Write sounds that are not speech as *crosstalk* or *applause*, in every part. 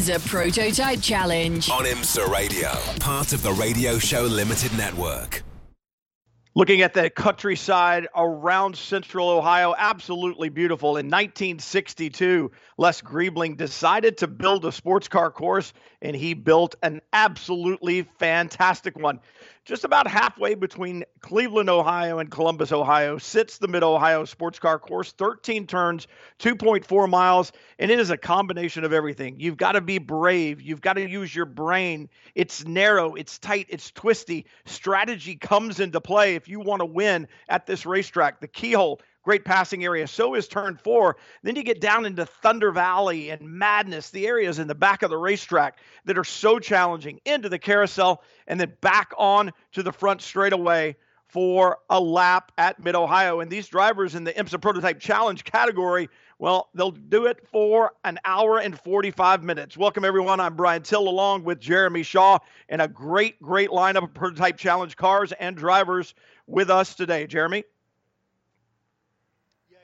IMSA Prototype Challenge. On IMSA Radio, part of the Radio Show Limited Network. Looking at the countryside around central Ohio, absolutely beautiful. In 1962, Les Griebling decided to build a sports car course, and he built an absolutely fantastic one. Just about halfway between Cleveland, Ohio, and Columbus, Ohio, sits the Mid Ohio Sports Car Course. 13 turns, 2.4 miles, and it is a combination of everything. You've got to be brave. You've got to use your brain. It's narrow, it's tight, it's twisty. Strategy comes into play if you want to win at this racetrack. The keyhole great passing area. So is turn four. Then you get down into Thunder Valley and Madness, the areas in the back of the racetrack that are so challenging, into the carousel, and then back on to the front straightaway for a lap at Mid Ohio. And these drivers in the IMSA Prototype Challenge category, well, they'll do it for an hour and 45 minutes. Welcome, everyone. I'm Brian Till along with Jeremy Shaw and a great, great lineup of Prototype Challenge cars and drivers with us today. Jeremy?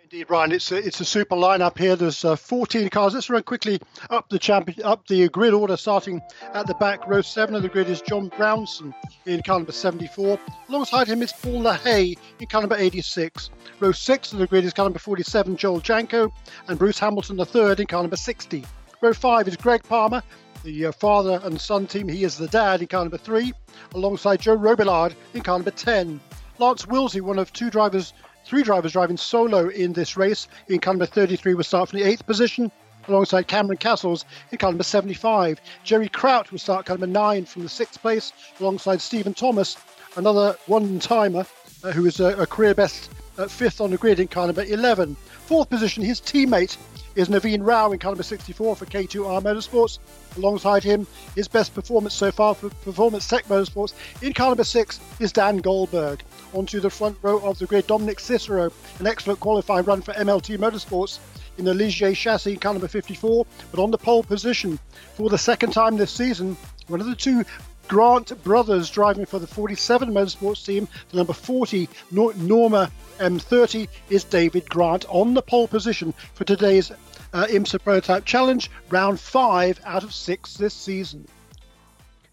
Indeed, Brian. It's a, it's a super lineup here. There's uh, 14 cars. Let's run quickly up the champion up the grid order, starting at the back. Row seven of the grid is John Brownson in car number 74. Alongside him is Paul LaHaye in car number 86. Row six of the grid is car number 47, Joel Janko, and Bruce Hamilton III in car number 60. Row five is Greg Palmer, the uh, father and son team. He is the dad in car number three, alongside Joe Robillard in car number 10. Lance Willsey, one of two drivers Three drivers driving solo in this race. In car number 33 will start from the eighth position, alongside Cameron Cassels in car number 75. Jerry Kraut will start car number nine from the sixth place, alongside Stephen Thomas, another one-timer uh, who is a, a career best uh, fifth on the grid in car number 11. Fourth position, his teammate is Naveen Rao in car number 64 for K2R Motorsports. Alongside him, his best performance so far for Performance Tech Motorsports in car number six is Dan Goldberg onto the front row of the grid. Dominic Cicero, an excellent qualifying run for MLT Motorsports in the Ligier chassis, car number 54, but on the pole position for the second time this season. One of the two Grant brothers driving for the 47 Motorsports team, the number 40 Norma M30 is David Grant on the pole position for today's uh, IMSA Prototype Challenge, round five out of six this season.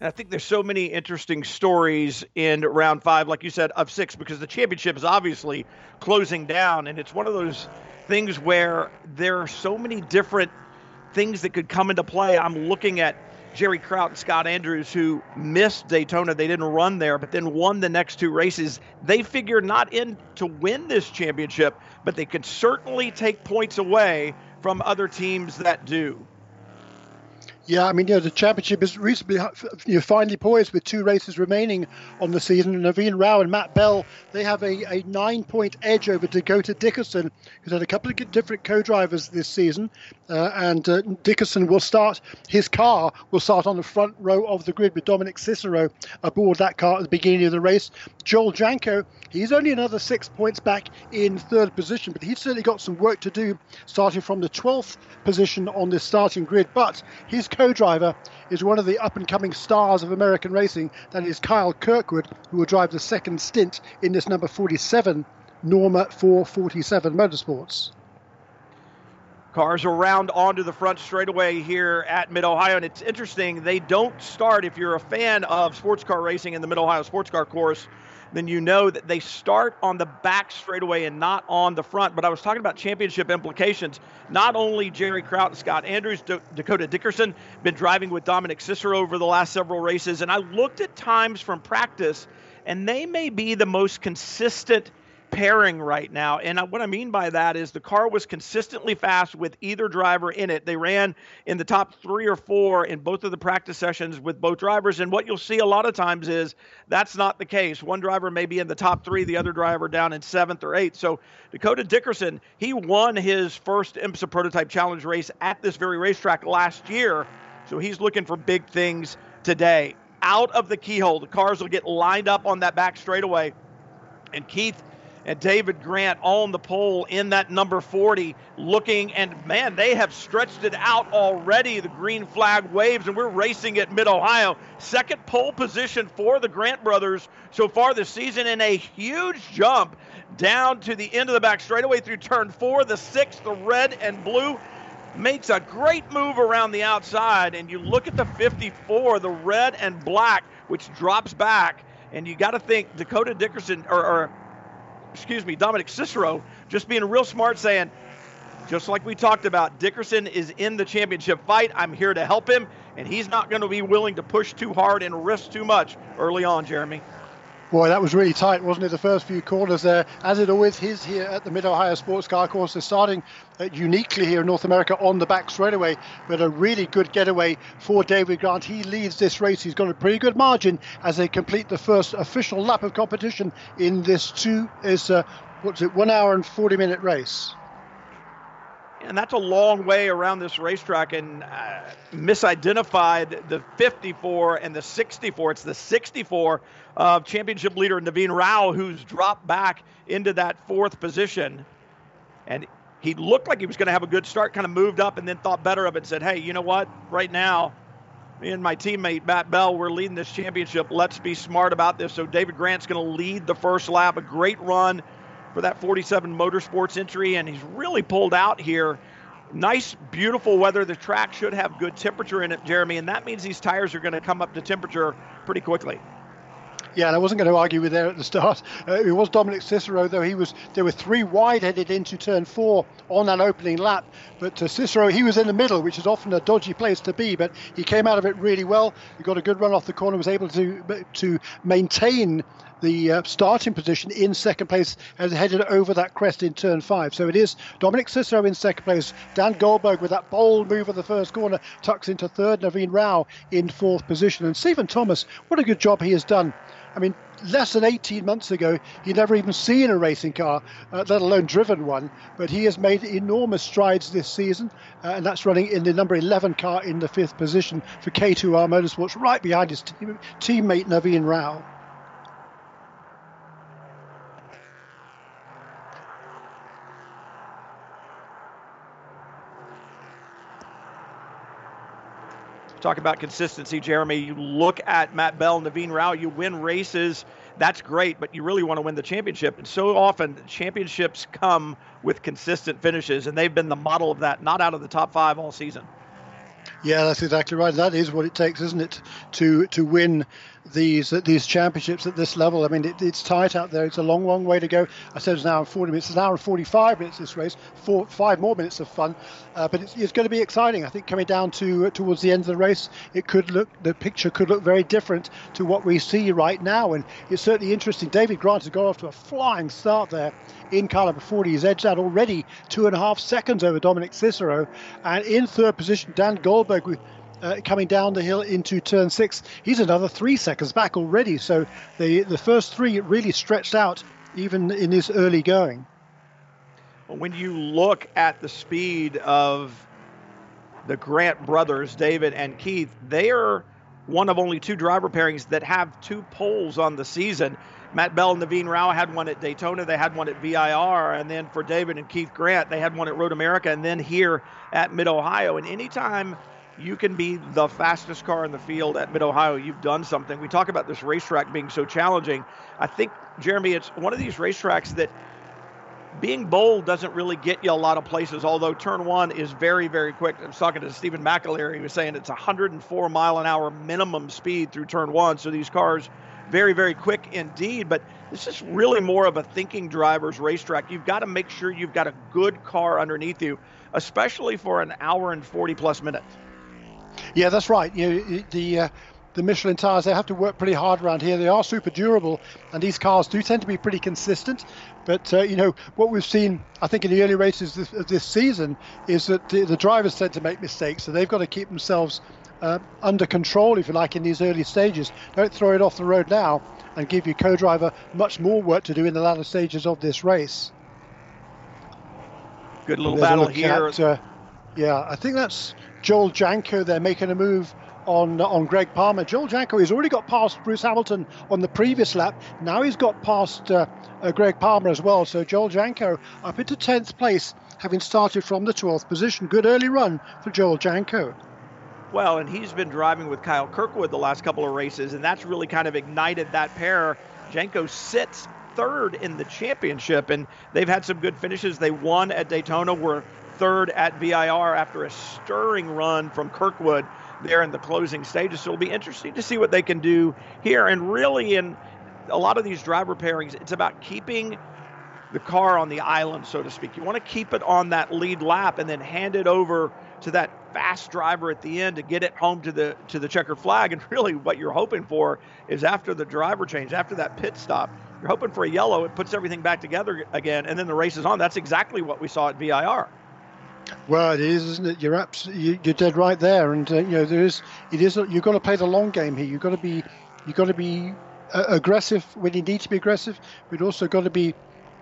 And I think there's so many interesting stories in round five, like you said, of six, because the championship is obviously closing down. And it's one of those things where there are so many different things that could come into play. I'm looking at Jerry Kraut and Scott Andrews, who missed Daytona. They didn't run there, but then won the next two races. They figure not in to win this championship, but they could certainly take points away from other teams that do. Yeah, I mean, you know, the championship is reasonably you know, finely poised with two races remaining on the season. Naveen Rao and Matt Bell, they have a, a nine point edge over Dakota Dickerson, who's had a couple of different co drivers this season. Uh, and uh, Dickerson will start, his car will start on the front row of the grid with Dominic Cicero aboard that car at the beginning of the race. Joel Janko, he's only another six points back in third position, but he's certainly got some work to do starting from the 12th position on this starting grid. But his co-driver is one of the up-and-coming stars of American racing. That is Kyle Kirkwood, who will drive the second stint in this number 47 Norma 447 Motorsports. Cars around onto the front straightaway here at Mid Ohio. And it's interesting, they don't start, if you're a fan of sports car racing in the Mid Ohio Sports Car Course, then you know that they start on the back straightaway and not on the front. But I was talking about championship implications. Not only Jerry Kraut and Scott Andrews, D- Dakota Dickerson, been driving with Dominic Cicero over the last several races, and I looked at times from practice, and they may be the most consistent pairing right now. And what I mean by that is the car was consistently fast with either driver in it. They ran in the top three or four in both of the practice sessions with both drivers. And what you'll see a lot of times is that's not the case. One driver may be in the top three, the other driver down in seventh or eighth. So Dakota Dickerson, he won his first IMSA Prototype Challenge race at this very racetrack last year. So he's looking for big things today. Out of the keyhole, the cars will get lined up on that back straightaway. And Keith and David Grant on the pole in that number 40, looking, and man, they have stretched it out already. The green flag waves, and we're racing at Mid Ohio. Second pole position for the Grant brothers so far this season, in a huge jump down to the end of the back straightaway through turn four. The sixth, the red and blue makes a great move around the outside. And you look at the 54, the red and black, which drops back. And you got to think Dakota Dickerson, or, or excuse me, Dominic Cicero, just being real smart, saying, just like we talked about, Dickerson is in the championship fight. I'm here to help him, and he's not going to be willing to push too hard and risk too much early on, Jeremy. Boy, that was really tight, wasn't it? The first few corners there, as it always is here at the Mid Ohio Sports Car Course. They're starting uh, uniquely here in North America on the back straightaway, but a really good getaway for David Grant. He leads this race. He's got a pretty good margin as they complete the first official lap of competition in this two is uh, what's it one hour and 40 minute race and that's a long way around this racetrack and uh, misidentified the 54 and the 64. It's the 64 of championship leader Naveen Rao who's dropped back into that fourth position. And he looked like he was going to have a good start, kind of moved up and then thought better of it and said, hey, you know what? Right now, me and my teammate Matt Bell, we're leading this championship. Let's be smart about this. So David Grant's going to lead the first lap. A great run for that 47 Motorsports entry, and he's really pulled out here. Nice, beautiful weather. The track should have good temperature in it, Jeremy, and that means these tires are going to come up to temperature pretty quickly. Yeah, and I wasn't going to argue with there at the start. *laughs* Uh, it was Dominic Cicero, though he was there were three wide headed into turn four on that opening lap. But uh, Cicero, he was in the middle, which is often a dodgy place to be. But he came out of it really well. He got a good run off the corner, was able to to maintain the uh, starting position in second place as headed over that crest in turn five. So it is Dominic Cicero in second place. Dan Goldberg with that bold move of the first corner tucks into third. Naveen Rao in fourth position. And Stephen Thomas, what a good job he has done. I mean, less than 18 months ago, he'd never even seen a racing car, uh, let alone driven one. But he has made enormous strides this season, uh, and that's running in the number 11 car in the fifth position for K2R Motorsports, right behind his team, teammate Naveen Rao. Talk about consistency, Jeremy. You look at Matt Bell, Naveen Rao, you win races. That's great, but you really want to win the championship. And so often, championships come with consistent finishes, and they've been the model of that, not out of the top five all season. Yeah, that's exactly right. That is what it takes, isn't it, to to win these these championships at this level. I mean, it, it's tight out there. It's a long, long way to go. I said it's an hour and 40 minutes. It's an hour and 45 minutes this race. Four, five more minutes of fun, uh, but it's, it's going to be exciting. I think coming down to towards the end of the race, it could look the picture could look very different to what we see right now, and it's certainly interesting. David Grant has got off to a flying start there in car number 40. He's edged out already two and a half seconds over Dominic Cicero, and in third position, Dan Goldberg with uh, coming down the hill into turn six. He's another three seconds back already. So the the first three really stretched out even in his early going. When you look at the speed of the Grant brothers, David and Keith, they are one of only two driver pairings that have two poles on the season. Matt Bell and Naveen Rao had one at Daytona. They had one at VIR. And then for David and Keith Grant, they had one at Road America and then here at Mid Ohio. And anytime you can be the fastest car in the field at Mid Ohio. You've done something. We talk about this racetrack being so challenging. I think, Jeremy, it's one of these racetracks that being bold doesn't really get you a lot of places, although turn one is very, very quick. I was talking to Stephen McAleer. He was saying it's 104 mile an hour minimum speed through turn one. So these cars, very, very quick indeed. But this is really more of a thinking driver's racetrack. You've got to make sure you've got a good car underneath you, especially for an hour and 40 plus minutes. Yeah, that's right. You know, the uh, the Michelin tires, they have to work pretty hard around here. They are super durable, and these cars do tend to be pretty consistent. But uh, you know what we've seen, I think, in the early races this, this season is that the, the, drivers tend to make mistakes, so they've got to keep themselves uh, under control, if you like, in these early stages. Don't throw it off the road now and give your co-driver much more work to do in the latter stages of this race. Good little battle here. At, uh, yeah, I think that's Joel Janko. They're making a move on on Greg Palmer. Joel Janko has already got past Bruce Hamilton on the previous lap. Now he's got past uh, uh, Greg Palmer as well. So Joel Janko up into 10th place, having started from the 12th position. Good early run for Joel Janko. Well, and he's been driving with Kyle Kirkwood the last couple of races, and that's really kind of ignited that pair. Janko sits third in the championship, and they've had some good finishes. They won at Daytona, were third at VIR after a stirring run from Kirkwood there in the closing stages. So it'll be interesting to see what they can do here. And really, in a lot of these driver pairings, it's about keeping the car on the island, so to speak. You want to keep it on that lead lap and then hand it over to that fast driver at the end to get it home to the to the checkered flag. And *laughs* really, what you're hoping for is after the driver change, after that pit stop, you're hoping for a yellow. It puts everything back together again, and then the race is on. That's exactly what we saw at VIR. Well, it is, isn't it? You're absolutely you're dead right there, and uh, you know there is it is you've got to play the long game here. You've got to be you've got to be uh, aggressive when you need to be aggressive, but also got to be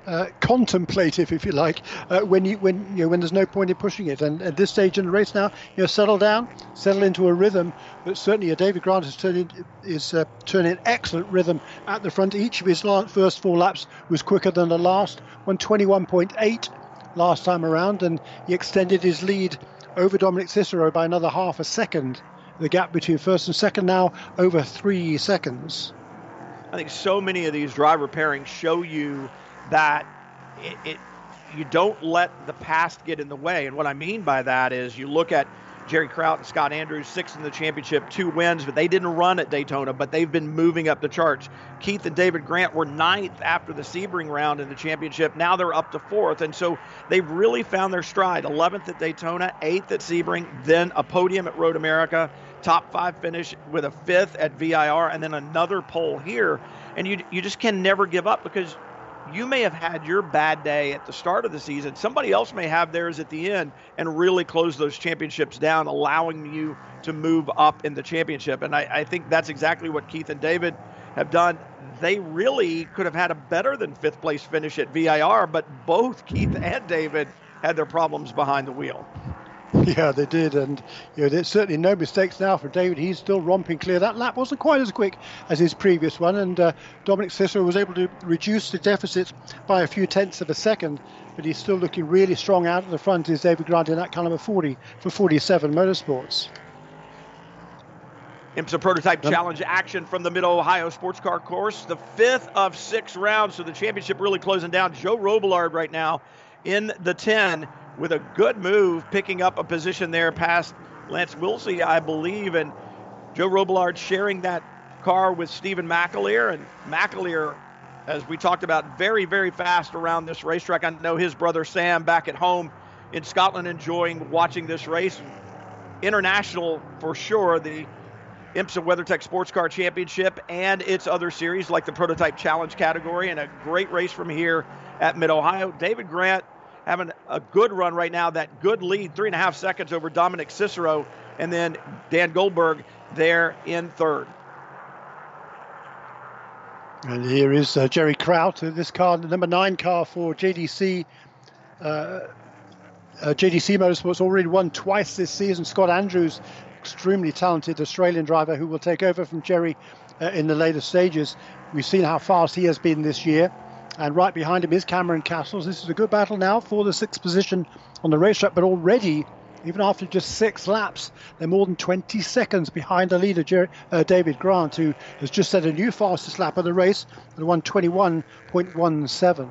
uh, contemplative, if you like, uh, when you when you know when there's no point in pushing it. And at this stage in the race now, you know, settle down, settle into a rhythm. But certainly, David Grant is turning is uh, turning excellent rhythm at the front. Each of his first four laps was quicker than the last. 121.8 last time around, and he extended his lead over Dominic Cicero by another half a second. The gap between first and second now over three seconds. I think so many of these driver pairings show you that it, it you don't let the past get in the way. And what I mean by that is you look at Jerry Kraut and Scott Andrews, sixth in the championship, two wins, but they didn't run at Daytona, but they've been moving up the charts. Keith and David Grant were ninth after the Sebring round in the championship. Now they're up to fourth. And so they've really found their stride. 11th at Daytona, eighth at Sebring, then a podium at Road America, top five finish with a fifth at VIR, and then another pole here. And you, you just can never give up because you may have had your bad day at the start of the season. Somebody else may have theirs at the end and really close those championships down, allowing you to move up in the championship. And I, I think that's exactly what Keith and David have done. They really could have had a better than fifth place finish at VIR, but both Keith and David had their problems behind the wheel. *laughs* Yeah, they did, and you know, there's certainly no mistakes now for David. He's still romping clear. That lap wasn't quite as quick as his previous one, and uh, Dominic Cicero was able to reduce the deficit by a few tenths of a second, but he's still looking really strong out at the front. Is David Grant in that caliber 40 for 47 Motorsports? IMSA Prototype Challenge action from the Mid Ohio Sports Car Course. The fifth of six rounds, so the championship really closing down. Joe Robillard right now in the 10 with a good move, picking up a position there past Lance Willsey, I believe. And Joe Robillard sharing that car with Stephen McAleer. And McAleer, as we talked about, very, very fast around this racetrack. I know his brother Sam back at home in Scotland enjoying watching this race. International for sure, the IMSA WeatherTech Sports Car Championship and its other series like the Prototype Challenge category, and a great race from here at Mid Ohio. David Grant having a good run right now. That good lead, three and a half seconds over Dominic Cicero, and then Dan Goldberg there in third. And here is uh, Jerry Kraut, this car, the number nine car for JDC. Uh, uh, JDC Motorsports already won twice this season. Scott Andrews, extremely talented Australian driver who will take over from Jerry uh, in the later stages. We've seen how fast he has been this year. And right behind him is Cameron Cassels. This is a good battle now for the sixth position on the racetrack, but already, even after just six laps, they're more than 20 seconds behind the leader, Jerry, uh, David Grant, who has just set a new fastest lap of the race at 121.17.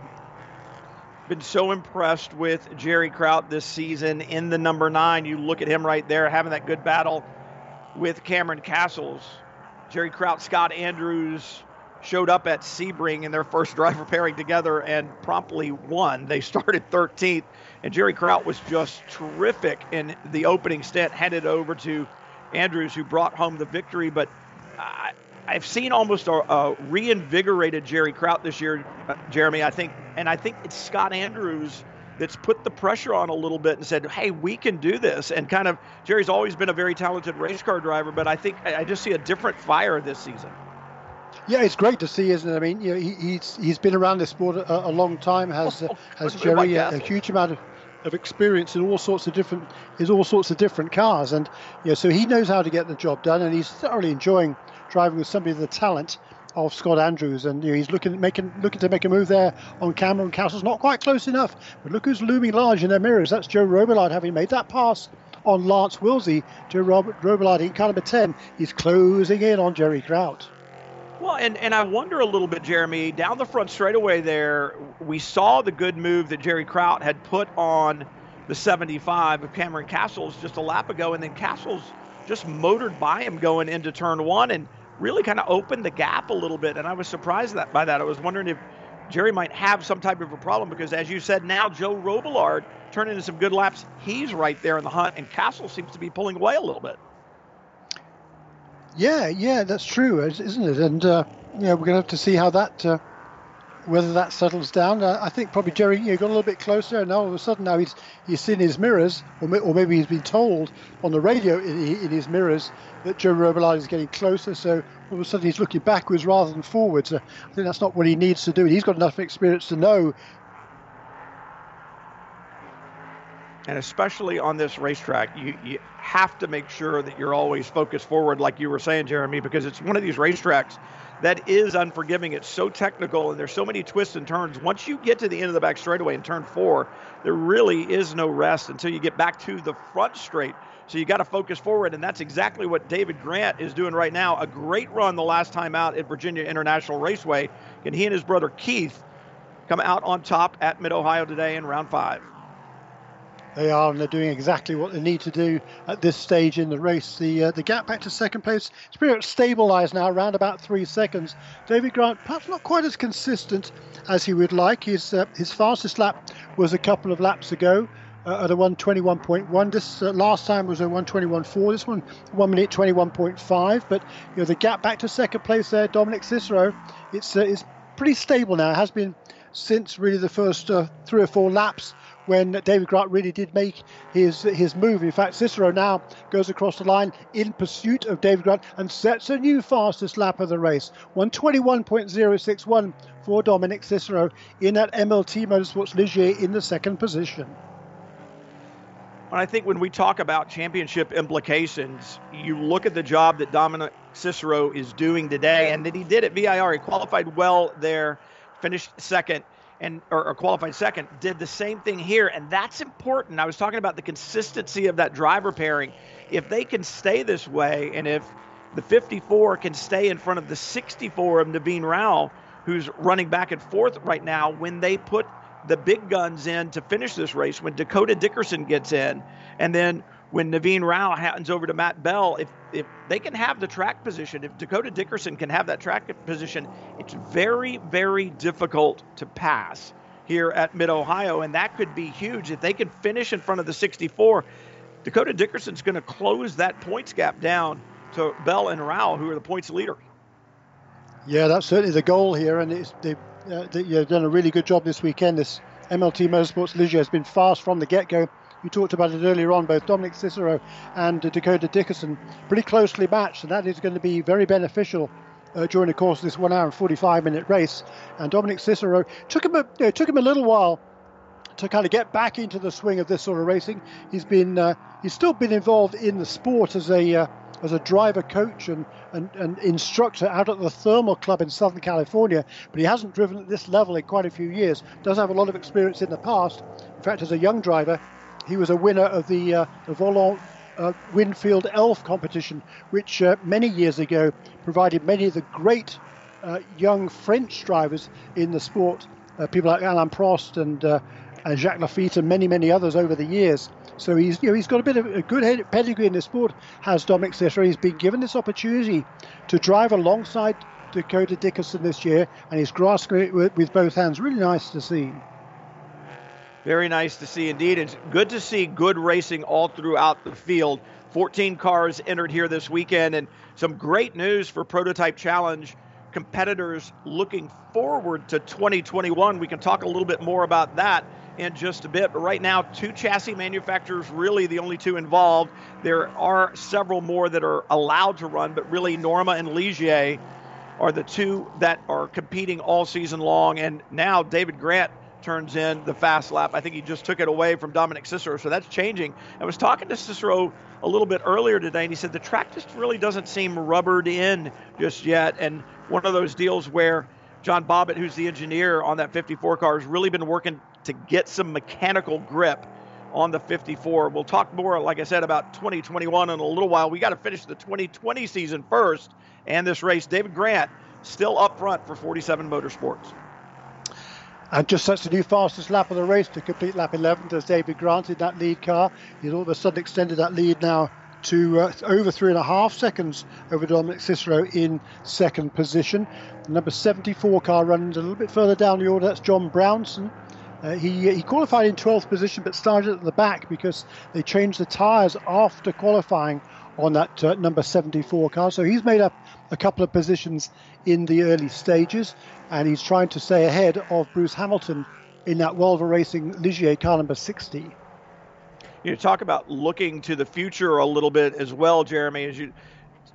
Been so impressed with Jerry Kraut this season in the number nine. You look at him right there having that good battle with Cameron Cassels. Jerry Kraut, Scott Andrews, showed up at Sebring in their first driver pairing together and promptly won. They started 13th, and Jerry Kraut was just terrific in the opening stint, headed over to Andrews, who brought home the victory. But I, I've seen almost a, a, reinvigorated Jerry Kraut this year, uh, Jeremy. I think, and I think it's Scott Andrews that's put the pressure on a little bit and said, "Hey, we can do this." And kind of Jerry's always been a very talented race car driver, but I think I just see a different fire this season. Yeah, it's great to see, isn't it? I mean, you know, he, he's he's been around this sport a, a long time. Has uh, has Jerry a, a, huge amount of, of experience in all sorts of different is all sorts of different cars, and you know, so he knows how to get the job done, and he's thoroughly enjoying driving with somebody of the talent of Scott Andrews, and you know, he's looking making looking to make a move there on Cameron Cassels. Not quite close enough, but look who's looming large in their mirrors. That's Joe Robillard having made that pass on Lance Willsey. to Robert Robillard in car number 10. He's closing in on Jerry Kraut. Well, and, and I wonder a little bit, Jeremy, down the front straightaway there, we saw the good move that Jerry Kraut had put on the 75 of Cameron Cassels just a lap ago, and then Cassels just motored by him going into turn one and really kind of opened the gap a little bit. And I was surprised that by that. I was wondering if Jerry might have some type of a problem because, as you said, now Joe Robillard turning in some good laps. He's right there in the hunt, and Castle seems to be pulling away a little bit. Yeah, yeah, that's true, isn't it? And uh, yeah, we're going to have to see how that, uh, whether that settles down. Uh, I think probably Jerry you know, got a little bit closer, and all of a sudden now he's he's seen his mirrors, or, or maybe he's been told on the radio in, in his mirrors that Joe Robillard is getting closer. So all of a sudden he's looking backwards rather than forwards. Uh, I think that's not what he needs to do. He's got enough experience to know and especially on this racetrack, you, you have to make sure that you're always focused forward, like you were saying, Jeremy, because it's one of these racetracks that is unforgiving. It's so technical, and there's so many twists and turns. Once you get to the end of the back straightaway in turn four, there really is no rest until you get back to the front straight. So you got to focus forward, and that's exactly what David Grant is doing right now. A great run the last time out at Virginia International Raceway, and he and his brother Keith come out on top at Mid Ohio today in round five. They are, and they're doing exactly what they need to do at this stage in the race. The uh, the gap back to second place is pretty much stabilised now, around about three seconds. David Grant, perhaps not quite as consistent as he would like. His uh, his fastest lap was a couple of laps ago. Uh, at a 121.1. This uh, last time was a 121.4. This one, 1 minute 21.5. But you know the gap back to second place there, Dominic Cicero, it's uh, it's pretty stable now. It has been since really the first uh, three or four laps when David Grant really did make his his move. In fact, Cicero now goes across the line in pursuit of David Grant and sets a new fastest lap of the race. 121.061 for Dominic Cicero in that MLT Motorsports Ligier in the second position. And I think when we talk about championship implications, you look at the job that Dominic Cicero is doing today and that he did at VIR. He qualified well there, finished second and or, or, qualified second did the same thing here and that's important. I was talking about the consistency of that driver pairing. If they can stay this way and if the 54 can stay in front of the 64 of Naveen Rao who's running back and forth right now when they put the big guns in to finish this race when Dakota Dickerson gets in and then when Naveen Rao hands over to Matt Bell, if if they can have the track position, if Dakota Dickerson can have that track position, it's very, very difficult to pass here at Mid Ohio, and that could be huge if they can finish in front of the 64. Dakota Dickerson's going to close that points gap down to Bell and Rao, who are the points leader. Yeah, that's certainly the goal here, and it's, they, uh, they, have done a really good job this weekend. This MLT Motorsports Ligier has been fast from the get-go. You talked about it earlier on, both Dominic Cicero and Dakota Dickerson pretty closely matched, and that is going to be very beneficial uh, during the course of this one hour and 45 minute race. And Dominic Cicero took him a, took him a little while to kind of get back into the swing of this sort of racing. He's been uh, he's still been involved in the sport as a uh, as a driver coach and, and, and instructor out at the Thermal Club in Southern California, but he hasn't driven at this level in quite a few years. Does have a lot of experience in the past. In fact, as a young driver, he was a winner of the, uh, the Volant uh, Winfield Elf competition, which uh, many years ago provided many of the great uh, young French drivers in the sport, uh, people like Alain Prost and, uh, and Jacques Laffite and many, many others over the years. So he's, you know, he's got a bit of a good pedigree in the sport, has Dominic Cicero. He's been given this opportunity to drive alongside Dakota Dickerson this year, and he's grasping it with, with both hands. Really nice to see. Very nice to see indeed. It's good to see good racing all throughout the field. 14 cars entered here this weekend, and some great news for Prototype Challenge competitors looking forward to 2021. We can talk a little bit more about that in just a bit. But right now, two chassis manufacturers, really the only two involved. There are several more that are allowed to run, but really Norma and Ligier are the two that are competing all season long. And now David Grant turns in the fast lap. I think he just took it away from Dominic Cicero, so that's changing. I was talking to Cicero a little bit earlier today, and he said the track just really doesn't seem rubbered in just yet. And one of those deals where John Bobbitt, who's the engineer on that 54 car, has really been working to get some mechanical grip on the 54. We'll talk more, like I said, about 2021 in a little while. We got to finish the 2020 season first and this race. David Grant still up front for 47 Motorsports. And just sets the new fastest lap of the race to complete lap 11 Does David Grant in that lead car. He's all of a sudden extended that lead now to uh, over three and a half seconds over Dominic Cicero in second position. The number 74 car runs a little bit further down the order. That's John Brownson. Uh, he, he qualified in 12th position but started at the back because they changed the tyres after qualifying on that uh, number 74 car. So he's made up a couple of positions in the early stages and he's trying to stay ahead of Bruce Hamilton in that Volvo Racing Ligier car number 60 you talk about looking to the future a little bit as well, Jeremy, as you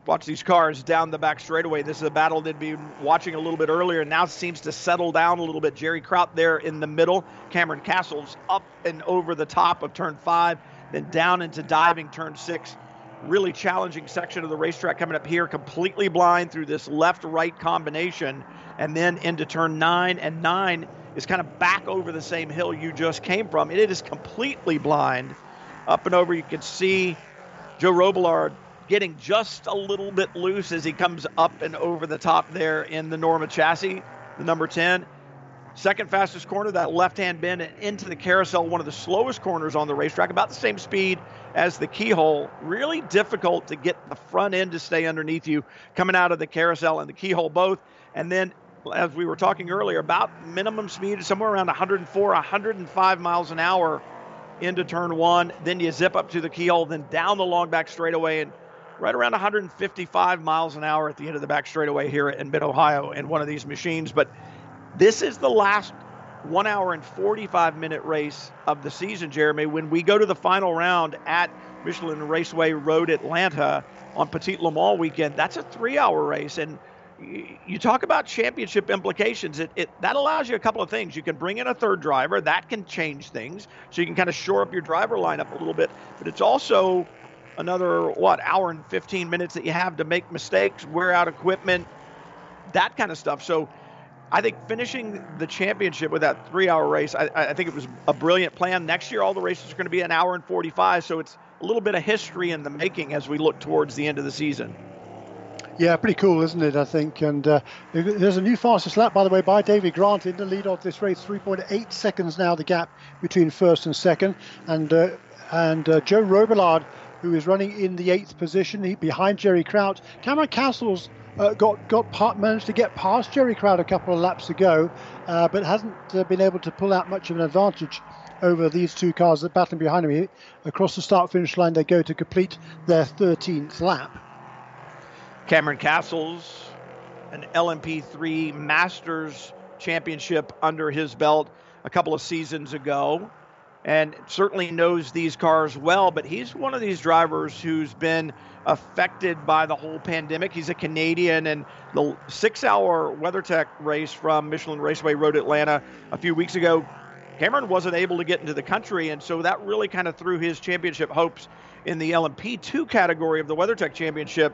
watch these cars down the back straightaway. This is a battle they'd be watching a little bit earlier, and now seems to settle down a little bit. Jerry Kraut there in the middle, Cameron Cassels up and over the top of turn five, then down into diving turn six. Really challenging section of the racetrack coming up here, completely blind through this left right combination, and then into turn nine. And nine is kind of back over the same hill you just came from. It is completely blind up and over. You can see Joe Robillard getting just a little bit loose as he comes up and over the top there in the Norma chassis, the number 10. Second fastest corner, that left hand bend into the carousel, one of the slowest corners on the racetrack, about the same speed as the keyhole. Really difficult to get the front end to stay underneath you coming out of the carousel and the keyhole both. And then, as we were talking earlier, about minimum speed, somewhere around 104, 105 miles an hour into turn one. Then you zip up to the keyhole, then down the long back straightaway, and right around 155 miles an hour at the end of the back straightaway here in Mid Ohio in one of these machines. But this is the last one hour and 45 minute race of the season, Jeremy. When we go to the final round at Michelin Raceway Road Atlanta on Petit Le Mans weekend, that's a three hour race. And you talk about championship implications. It, it, that allows you a couple of things. You can bring in a third driver. That can change things. So you can kind of shore up your driver lineup a little bit. But it's also another what hour and 15 minutes that you have to make mistakes, wear out equipment, that kind of stuff. So I think finishing the championship with that three-hour race, I, I think it was a brilliant plan. Next year, all the races are going to be an hour and 45. So it's a little bit of history in the making as we look towards the end of the season. Yeah, pretty cool, isn't it? I think. And uh, there's a new fastest lap, by the way, by David Grant in the lead of this race. 3.8 seconds now, the gap between first and second. And uh, and uh, Joe Robillard, who is running in the eighth position, he, behind Jerry Kraut. Cameron Cassels uh, got got part, managed to get past Jerry Kraut a couple of laps ago, uh, but hasn't uh, been able to pull out much of an advantage over these two cars that battling behind him. Across the start finish line, they go to complete their 13th lap. Cameron Cassels, an LMP3 Masters Championship under his belt a couple of seasons ago, and certainly knows these cars well. But he's one of these drivers who's been affected by the whole pandemic. He's a Canadian, and the six hour WeatherTech race from Michelin Raceway Road Atlanta a few weeks ago, Cameron wasn't able to get into the country, and so that really kind of threw his championship hopes in the LMP2 category of the WeatherTech Championship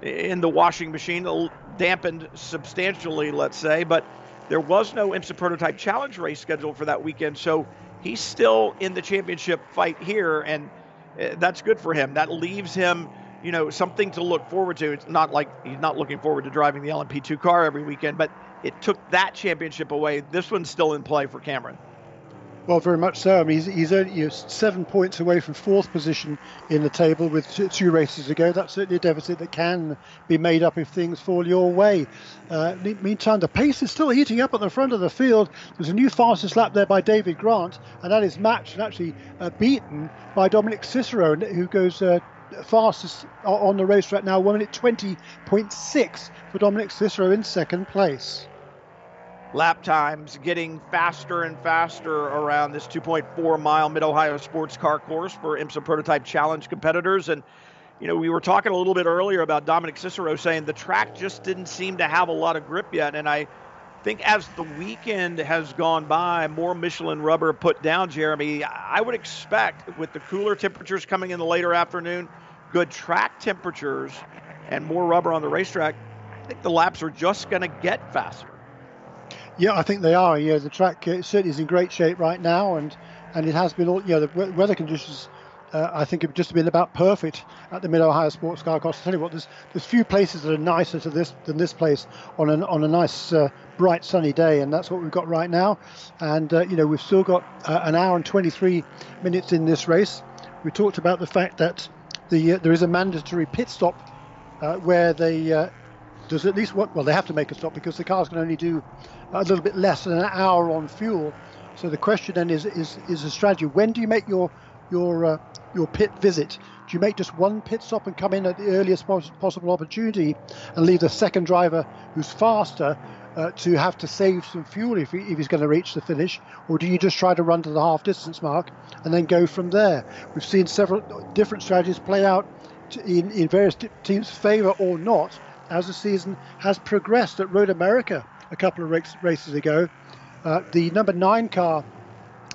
in the washing machine, dampened substantially, let's say. But there was no IMSA Prototype Challenge race scheduled for that weekend, so he's still in the championship fight here, and uh, that's good for him. That leaves him, you know, something to look forward to. It's not like he's not looking forward to driving the LMP2 car every weekend, but it took that championship away. This one's still in play for Cameron. Well, very much so. I mean, he's, he's only seven points away from fourth position in the table with two races to go. That's certainly a deficit that can be made up if things fall your way. Uh, meantime, the pace is still heating up at the front of the field. There's a new fastest lap there by David Grant, and that is matched and actually uh, beaten by Dominic Cicero, who goes uh, fastest on the racetrack now, 1 minute 20.6 for Dominic Cicero in second place. Lap times getting faster and faster around this 2.4 mile Mid Ohio sports car course for IMSA Prototype Challenge competitors. And, you know, we were talking a little bit earlier about Dominic Cicero saying the track just didn't seem to have a lot of grip yet. And I think as the weekend has gone by, more Michelin rubber put down, Jeremy. I would expect with the cooler temperatures coming in the later afternoon, good track temperatures, and more rubber on the racetrack, I think the laps are just going to get faster. Yeah, I think they are. Yeah, the track uh, certainly is in great shape right now, and and it has been all. You know, the weather conditions uh, I think have just been about perfect at the Mid Ohio Sports Car Course. I tell you what, there's there's few places that are nicer to this than this place on an on a nice uh, bright sunny day, and that's what we've got right now. And uh, you know we've still got uh, an hour and 23 minutes in this race. We talked about the fact that the uh, there is a mandatory pit stop where they there's at least what well they have to make a stop because the cars can only do a little bit less than an hour on fuel. So the question then is is is a strategy. When do you make your your uh, your pit visit? Do you make just one pit stop and come in at the earliest possible opportunity and leave the second driver who's faster uh, to have to save some fuel if, he, if he's going to reach the finish, or do you just try to run to the half distance mark and then go from there? We've seen several different strategies play out in, in various teams' favour or not as the season has progressed at Road America a couple of races ago. Uh, the number nine car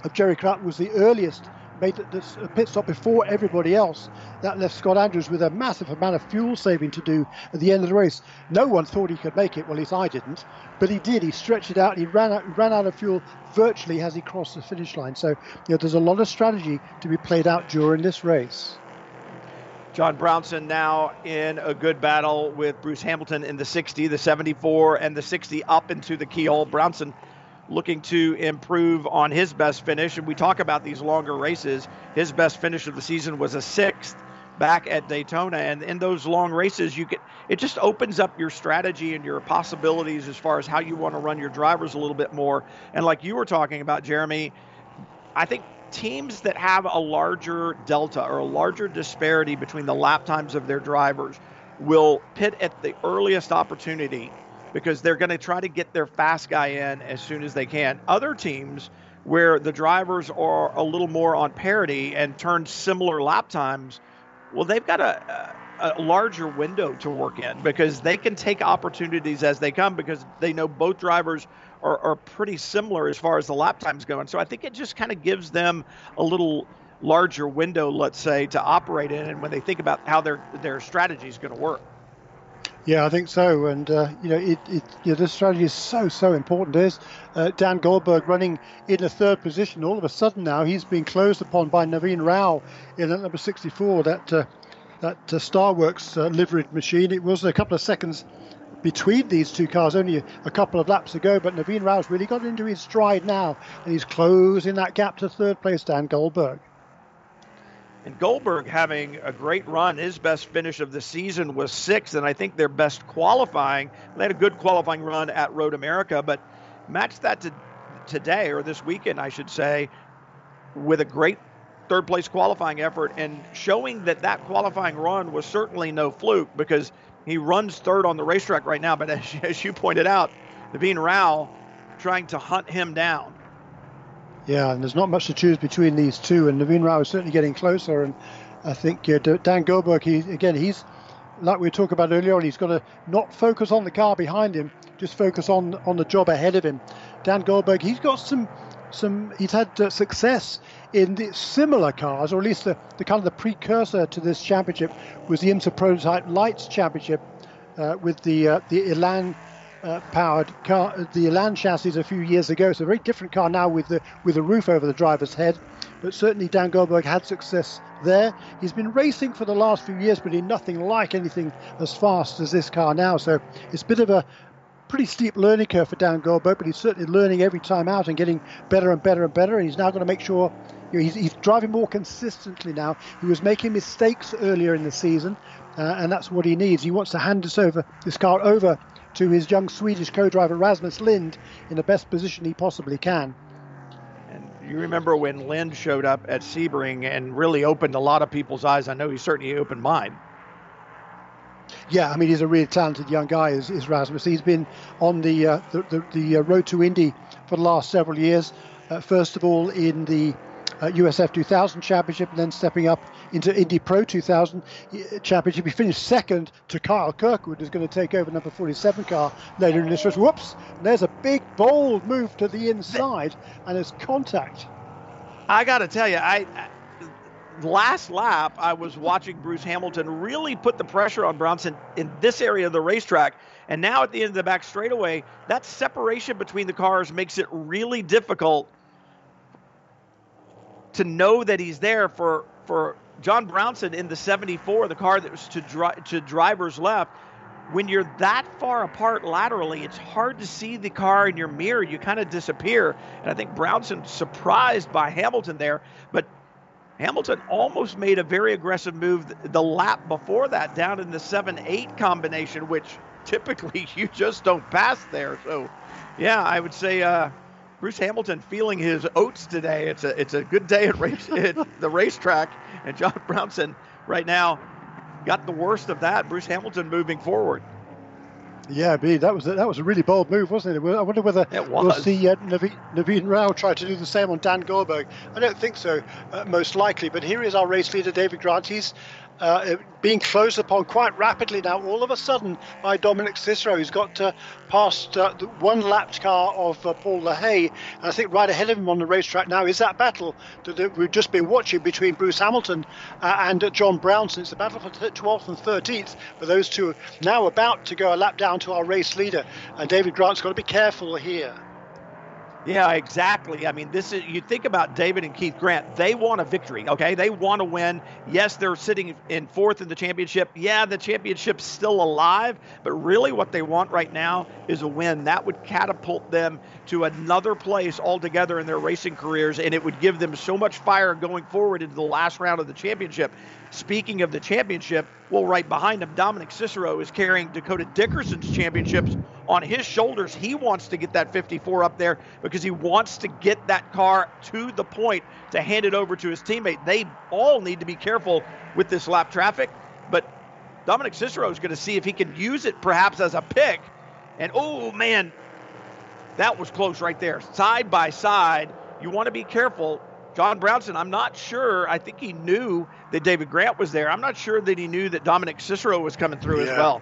of Jerry Kraut was the earliest made the pit stop before everybody else. That left Scott Andrews with a massive amount of fuel saving to do at the end of the race. No one thought he could make it. Well, at least I didn't, but he did. He stretched it out. He ran out, ran out of fuel virtually as he crossed the finish line. So, you know, there's a lot of strategy to be played out during this race. John Brownson now in a good battle with Bruce Hamilton in the 60, the 74, and the 60 up into the keyhole. Brownson looking to improve on his best finish. And we talk about these longer races. His best finish of the season was a sixth back at Daytona. And in those long races, you get it just opens up your strategy and your possibilities as far as how you want to run your drivers a little bit more. And like you were talking about, Jeremy, I think teams that have a larger delta or a larger disparity between the lap times of their drivers will pit at the earliest opportunity because they're going to try to get their fast guy in as soon as they can. Other teams where the drivers are a little more on parity and turn similar lap times, well, they've got a, a larger window to work in because they can take opportunities as they come because they know both drivers are, are pretty similar as far as the lap times go. And so I think it just kind of gives them a little larger window, let's say, to operate in and when they think about how their their strategy is going to work. Yeah, I think so. And, uh, you know, it, it, you know, this strategy is so, so important. There's uh, Dan Goldberg running in the third position. All of a sudden now he's being closed upon by Naveen Rao in that number 64, that, uh, that uh, Starworks uh, liveried machine. It was a couple of seconds between these two cars only a couple of laps ago, but Naveen Rao's really got into his stride now, and he's closing that gap to third place, Dan Goldberg. And Goldberg having a great run. His best finish of the season was sixth, and I think their best qualifying. They had a good qualifying run at Road America, but matched that to today or this weekend, I should say, with a great third place qualifying effort and showing that that qualifying run was certainly no fluke because he runs third on the racetrack right now. But as, as you pointed out, Naveen Rao trying to hunt him down. Yeah, and there's not much to choose between these two, and Naveen Rao is certainly getting closer. And I think uh, Dan Goldberg, he again, he's like we talked about earlier on, he's got to not focus on the car behind him, just focus on on the job ahead of him. Dan Goldberg, he's got some some he's had uh, success in the similar cars, or at least the, the kind of the precursor to this championship was the IMSA Prototype Lights Championship uh, with the uh, the Elan uh, powered car, the Elan chassis a few years ago. It's a very different car now with the with a roof over the driver's head. But certainly Dan Goldberg had success there. He's been racing for the last few years, but in nothing like anything as fast as this car now. So it's a bit of a pretty steep learning curve for Dan Goldberg, but he's certainly learning every time out and getting better and better and better. And he's now going to make sure you know, he's, he's, driving more consistently now. He was making mistakes earlier in the season, uh, and that's what he needs. He wants to hand this over, this car over to his young Swedish co-driver Rasmus Lind in the best position he possibly can. And you remember when Lind showed up at Sebring and really opened a lot of people's eyes. I know he certainly opened mine. Yeah, I mean he's a really talented young guy. Is, is Rasmus? He's been on the uh, the, the, the, uh, road to Indy for the last several years. Uh, first of all in the USF uh, 2000 Championship, and then stepping up into Indy Pro 2000 uh, Championship. He finished second to Kyle Kirkwood, who's going to take over number 47 car later in this race. Whoops! There's a big bold move to the inside, and there's contact. I got to tell you, I last lap, I was watching Bruce Hamilton really put the pressure on Brownson in this area of the racetrack. And now at the end of the back straightaway, that separation between the cars makes it really difficult to know that he's there for for John Brownson in the 74, the car that was to dri- to driver's left. When you're that far apart laterally, it's hard to see the car in your mirror. You kind of disappear. And I think Brownson surprised by Hamilton there, but Hamilton almost made a very aggressive move the lap before that down in the 7 8 combination, which typically *laughs* you just don't pass there. So, yeah, I would say uh, Bruce Hamilton feeling his oats today. It's a, it's a good day at, race, *laughs* at the racetrack. And John Brownson right now got the worst of that. Bruce Hamilton moving forward. Yeah, B, that was a, that was a really bold move, wasn't it? I wonder whether we'll see uh, Naveen, Naveen Rao try to do the same on Dan Goldberg. I don't think so, uh, most likely. But here is our race leader, David Grant. He's uh, being closed upon quite rapidly now, all of a sudden, by Dominic Cicero. who's got uh, past uh, one lapped car of uh, Paul LaHaye. And I think right ahead of him on the racetrack now is that battle that we've just been watching between Bruce Hamilton uh, and John Brownson. It's a battle for 12th and 13th, but those two are now about to go a lap down to our race leader. And David Grant's got to be careful here. Yeah, exactly. I mean, this is you think about David and Keith Grant. They want a victory, okay? They want to win. Yes, they're sitting in fourth in the championship. Yeah, the championship's still alive, but really what they want right now is a win. That would catapult them to another place altogether in their racing careers, and it would give them so much fire going forward into the last round of the championship. Speaking of the championship, well, right behind him, Dominic Cicero is carrying Dakota Dickerson's championships on his shoulders. He wants to get that 54 up there because he wants to get that car to the point to hand it over to his teammate. They all need to be careful with this lap traffic, but Dominic Cicero is going to see if he can use it perhaps as a pick. And oh man, that was close right there. Side by side, you want to be careful John Brownson, I'm not sure. I think he knew that David Grant was there. I'm not sure that he knew that Dominic Cicero was coming through yeah. as well.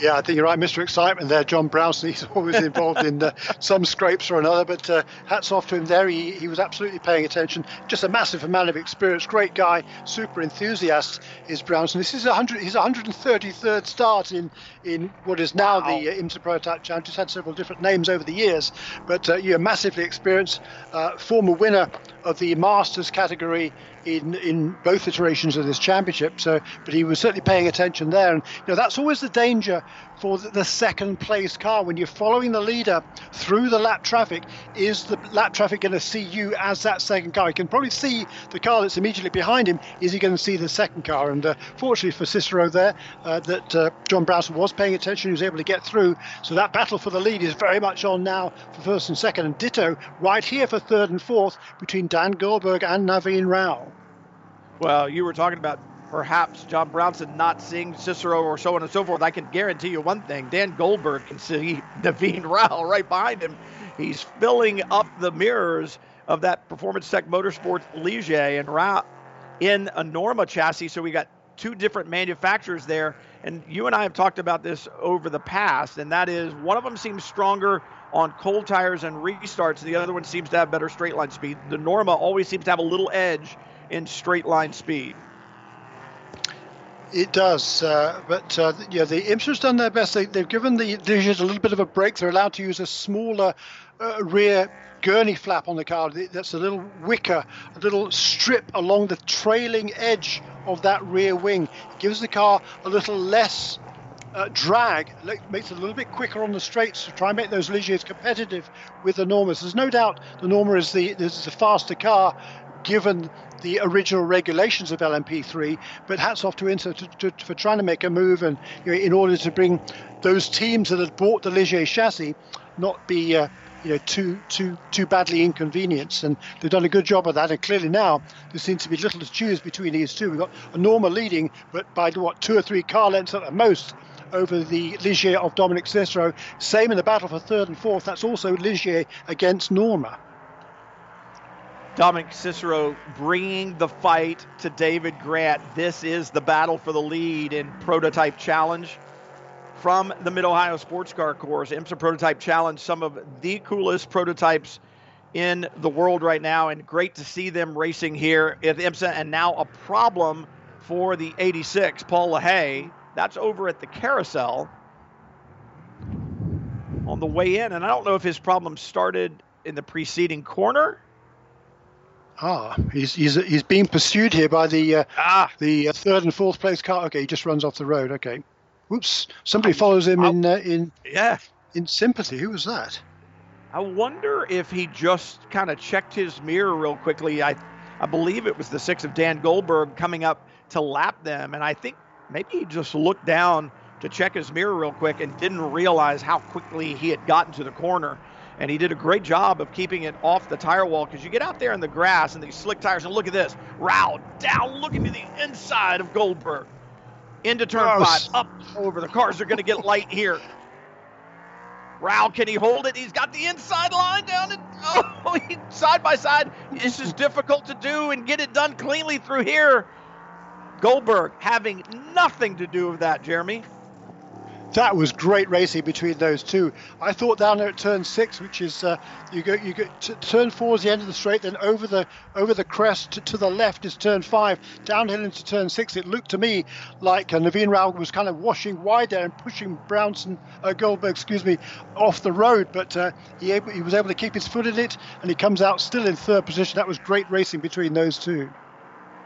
Yeah, I think you're right, Mr. Excitement there, John Brownson. *laughs* He's always involved in uh, some scrapes or another, but uh, hats off to him there. He, he was absolutely paying attention. Just a massive amount of experience. Great guy, super enthusiast is Brownson. This is 100, his 133rd start in, in what is now wow. the uh, IMSA Prototype Challenge. It's had several different names over the years, but uh, you're massively experienced, uh, former winner of the Masters category in in both iterations of this championship. So, but he was certainly paying attention there, and you know that's always the danger for the second place car when you're following the leader through the lap traffic. Is the lap traffic going to see you as that second car? You can probably see the car that's immediately behind him. Is he going to see the second car? And uh, fortunately for Cicero there, uh, that uh, John Brownson was paying attention. He was able to get through. So that battle for the lead is very much on now for first and second, and ditto right here for third and fourth between Dan Goldberg and Naveen Rao. Well, you were talking about perhaps John Brownson not seeing Cicero or so on and so forth. I can guarantee you one thing Dan Goldberg can see Naveen Rao right behind him. He's filling up the mirrors of that Performance Tech Motorsports Ligier and Rao in a Norma chassis. So we got two different manufacturers there. And you and I have talked about this over the past, and that is one of them seems stronger on cold tires and restarts. The other one seems to have better straight line speed. The Norma always seems to have a little edge in straight line speed. It does, uh, but uh, yeah, the IMSA's done their best. They, have given the Ligiers a little bit of a break. They're allowed to use a smaller uh, rear gurney flap on the car. That's a little wicker, a little strip along the trailing edge of that rear wing. It gives the car a little less uh, drag, makes it a little bit quicker on the straights to try and make those Ligiers competitive with the Normas. There's no doubt the Norma is the is a faster car, given the original regulations of LMP3. But hats off to IMSA to, to, for trying to make a move and you know, in order to bring those teams that had bought the Ligier chassis not be uh, you know too too too badly inconvenienced. And they've done a good job of that. And clearly now there seems to be little to choose between these two. We've got a Norma leading but by what two or three car lengths at the most over the Ligier of Dominic Cicero same in the battle for third and fourth. That's also Ligier against Norma Dominic Cicero bringing the fight to David Grant. This is the battle for the lead in Prototype Challenge from the Mid Ohio Sports Car Course. IMSA Prototype Challenge, some of the coolest prototypes in the world right now, and great to see them racing here at IMSA. And now a problem for the 86, Paul LaHaye. That's over at the carousel on the way in. And I don't know if his problem started in the preceding corner Ah, he's he's he's being pursued here by the uh, ah. the uh, third and fourth place car. Okay, he just runs off the road. Okay, whoops! Somebody follows him in uh, in yeah in sympathy. Who was that? I wonder if he just kind of checked his mirror real quickly. I I believe it was the six of Dan Goldberg coming up to lap them, and I think maybe he just looked down to check his mirror real quick and didn't realize how quickly he had gotten to the corner and he did a great job of keeping it off the tire wall because you get out there in the grass and these slick tires and look at this Rao down looking to the inside of Goldberg. Into turn Gross. five up over the cars are going to get light here. Rao can he hold it? He's got the inside line down and oh *laughs* he, side by side this is difficult to do and get it done cleanly through here. Goldberg having nothing to do with that Jeremy that was great racing between those two. I thought down there at turn six, which is uh, you go you go t- turn four is the end of the straight, then over the over the crest to, to, the left is turn five, downhill into turn six. It looked to me like uh, Naveen Rao was kind of washing wide there and pushing Brownson uh, Goldberg, excuse me, off the road, but uh, he able, he was able to keep his foot in it, and he comes out still in third position. That was great racing between those two.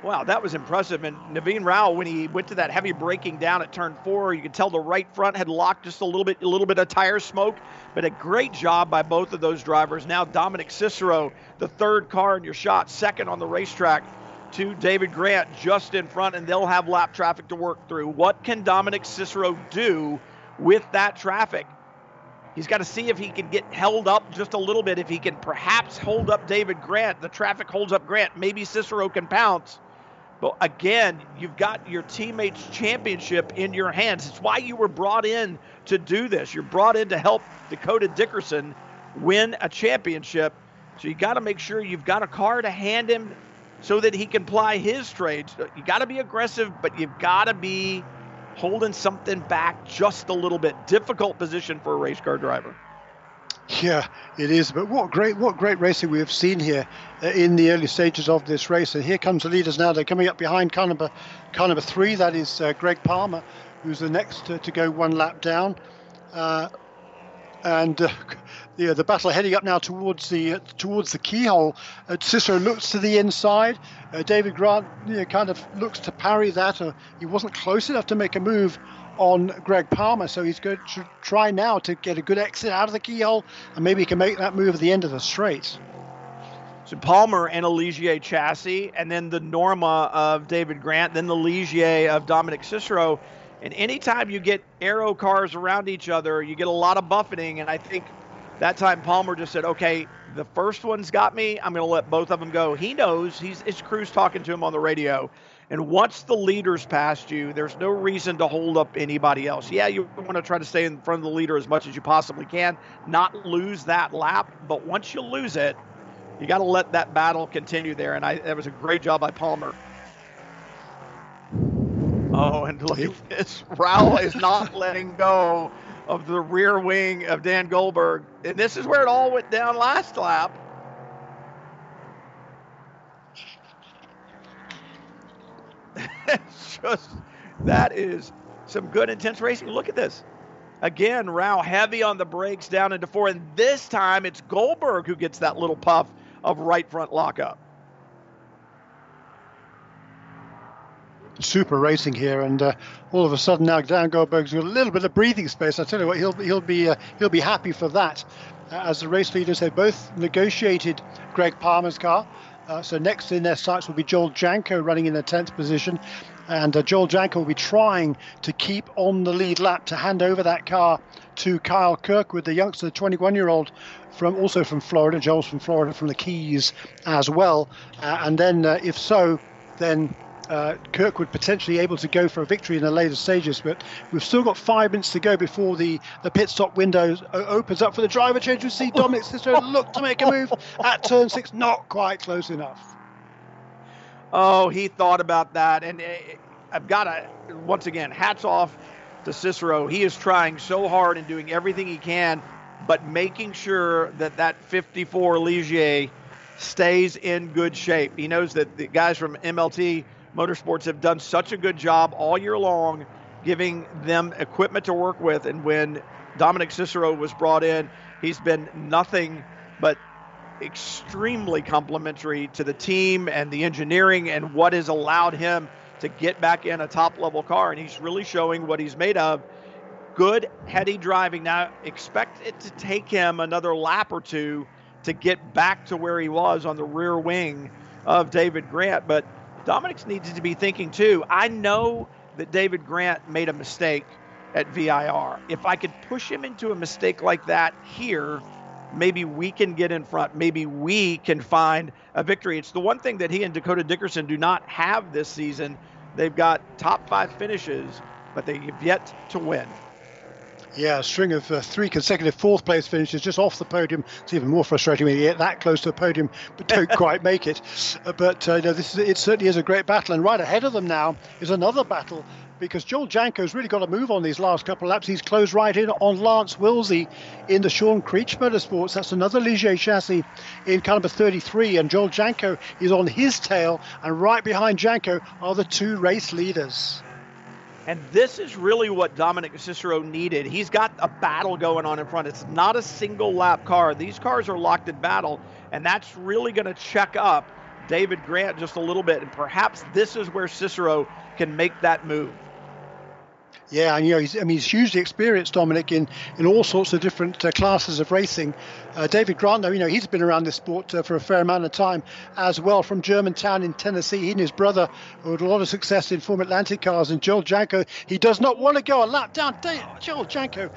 Wow, that was impressive. And Naveen Rao, when he went to that heavy braking down at turn four, you could tell the right front had locked just a little bit, a little bit of tire smoke. But a great job by both of those drivers. Now Dominic Cicero, the third car in your shot, second on the racetrack to David Grant, just in front, and they'll have lap traffic to work through. What can Dominic Cicero do with that traffic? He's got to see if he can get held up just a little bit. If he can perhaps hold up David Grant, the traffic holds up Grant. Maybe Cicero can pounce. But again, you've got your teammates' championship in your hands. It's why you were brought in to do this. You're brought in to help Dakota Dickerson win a championship. So you got to make sure you've got a car to hand him so that he can ply his trades. You got to be aggressive, but you've got to be holding something back just a little bit. Difficult position for a race car driver. Yeah, it is. But what great, what great racing we have seen here uh, in the early stages of this race. And here comes the leaders now. They're coming up behind car number, car number three. That is uh, Greg Palmer, who's the next to, to go one lap down. Uh, and uh, *laughs* the, the battle heading up now towards the uh, towards the keyhole. Uh, Cicero looks to the inside. Uh, David Grant you know, kind of looks to parry that. he wasn't close enough to make a move on Greg Palmer. So he's going to try now to get a good exit out of the keyhole, and maybe he can make that move at the end of the straight. So Palmer and a Ligier chassis, and then the Norma of David Grant, then the Ligier of Dominic Cicero. And anytime you get aero cars around each other, you get a lot of buffeting. And I think that time Palmer just said, okay, the first one's got me. I'm going to let both of them go. He knows he's it's crew's talking to him on the radio. And once the leader's past you, there's no reason to hold up anybody else. Yeah, you want to try to stay in front of the leader as much as you possibly can, not lose that lap. But once you lose it, you got to let that battle continue there. And I, that was a great job by Palmer. Oh, and look at this. Rao is not *laughs* letting go of the rear wing of Dan Goldberg. And this is where it all went down last lap. It's *laughs* just that is some good intense racing. Look at this. Again, Rao heavy on the brakes down into four, and this time it's Goldberg who gets that little puff of right front lockup. Super racing here, and uh, all of a sudden now Dan Goldberg's got a little bit of breathing space. I tell you what, he'll he'll be uh, he'll be happy for that. Uh, as the race leaders have both negotiated Greg Palmer's car, uh, so next in their sights will be Joel Janko running in the 10th position. And uh, Joel Janko will be trying to keep on the lead lap to hand over that car to Kyle Kirkwood, the youngster, the 21 year old from also from Florida. Joel's from Florida, from the Keys as well. Uh, and then, uh, if so, then uh, Kirkwood potentially able to go for a victory in the later stages. But we've still got five minutes to go before the, the pit stop window opens up for the driver change. We see Dominic Cicero *laughs* look to make a move at turn six, not quite close enough. Oh, he thought about that. And uh, I've got to, once again, hats off to Cicero. He is trying so hard and doing everything he can, but making sure that that 54 Ligier stays in good shape. He knows that the guys from MLT Motorsports have done such a good job all year long giving them equipment to work with. And when Dominic Cicero was brought in, he's been nothing but extremely complimentary to the team and the engineering and what has allowed him to get back in a top level car. And he's really showing what he's made of. Good, heady driving. Now, expect it to take him another lap or two to get back to where he was on the rear wing of David Grant. But Dominic needs to be thinking too. I know that David Grant made a mistake at VIR. If I could push him into a mistake like that here, maybe we can get in front. Maybe we can find a victory. It's the one thing that he and Dakota Dickerson do not have this season. They've got top five finishes, but they have yet to win. Yeah, a string of uh, three consecutive fourth place finishes just off the podium. It's even more frustrating when you get that close to the podium but *laughs* don't quite make it. Uh, but uh, you know, this is, it certainly is a great battle. And right ahead of them now is another battle because Joel Janko's really got to move on these last couple of laps. He's closed right in on Lance Willsey in the Sean Creech Motorsports. That's another Ligier chassis in car number 33. And Joel Janko is on his tail. And right behind Janko are the two race leaders. And this is really what Dominic Cicero needed. He's got a battle going on in front. It's not a single lap car. These cars are locked in battle, and that's really going to check up David Grant just a little bit. And perhaps this is where Cicero can make that move. Yeah, and you know, he's, I mean, he's hugely experienced, Dominic, in, in all sorts of different uh, classes of racing. Uh, David Grant, though, you know, he's been around this sport uh, for a fair amount of time as well, from Germantown in Tennessee. He and his brother had a lot of success in Formula Atlantic cars. And Joel Janko, he does not want to go a lap down. Joel Janko,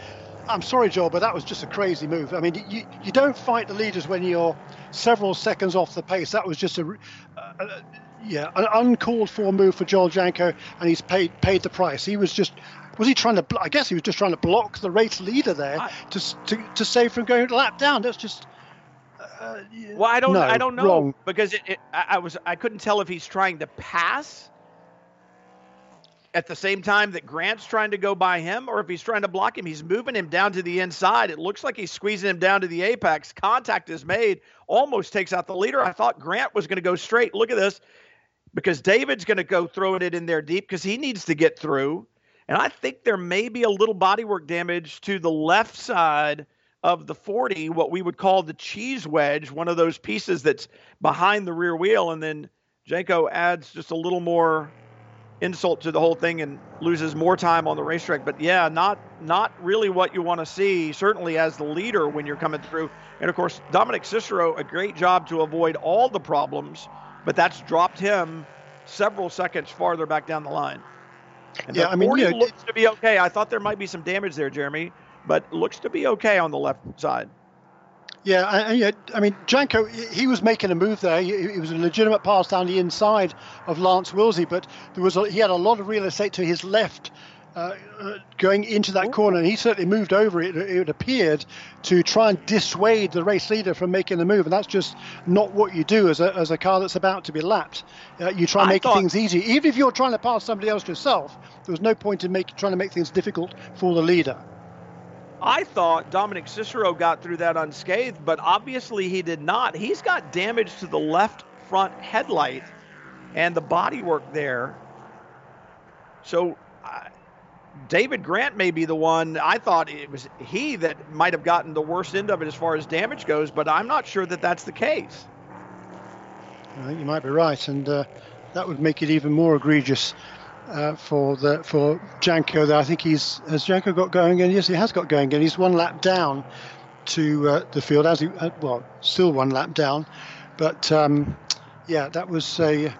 I'm sorry, Joel, but that was just a crazy move. I mean, you, you don't fight the leaders when you're several seconds off the pace. That was just a, uh, yeah, an uncalled for move for Joel Janko, and he's paid paid the price. He was just was he trying to? I guess he was just trying to block the race leader there I, to, to to save from going lap down. That's just. Uh, well, I don't. No, I don't know wrong. because it, it, I, I was. I couldn't tell if he's trying to pass at the same time that Grant's trying to go by him, or if he's trying to block him. He's moving him down to the inside. It looks like he's squeezing him down to the apex. Contact is made, almost takes out the leader. I thought Grant was going to go straight. Look at this, because David's going to go throwing it in there deep because he needs to get through. And I think there may be a little bodywork damage to the left side of the 40, what we would call the cheese wedge, one of those pieces that's behind the rear wheel. And then Janko adds just a little more insult to the whole thing and loses more time on the racetrack. But yeah, not not really what you want to see, certainly as the leader when you're coming through. And of course, Dominic Cicero, a great job to avoid all the problems, but that's dropped him several seconds farther back down the line. And yeah, I mean, yeah, looks to be okay. I thought there might be some damage there, Jeremy, but looks to be okay on the left side. Yeah, I, I mean, Janko, he was making a move there. It was a legitimate pass down the inside of Lance Willsey, but there was a, he had a lot of real estate to his left uh, uh, going into that corner, and he certainly moved over it. It appeared to try and dissuade the race leader from making the move, and that's just not what you do as a, as a car that's about to be lapped. Uh, you try and make thought, things easy, even if you're trying to pass somebody else yourself. There was no point in make, trying to make things difficult for the leader. I thought Dominic Cicero got through that unscathed, but obviously he did not. He's got damage to the left front headlight and the bodywork there. So David Grant may be the one. I thought it was he that might have gotten the worst end of it as far as damage goes, but I'm not sure that that's the case. I think you might be right, and uh, that would make it even more egregious uh, for the for Janko. There, I think he's has Janko got going again. Yes, he has got going again. He's one lap down to uh, the field as he uh, well, still one lap down, but um, yeah, that was a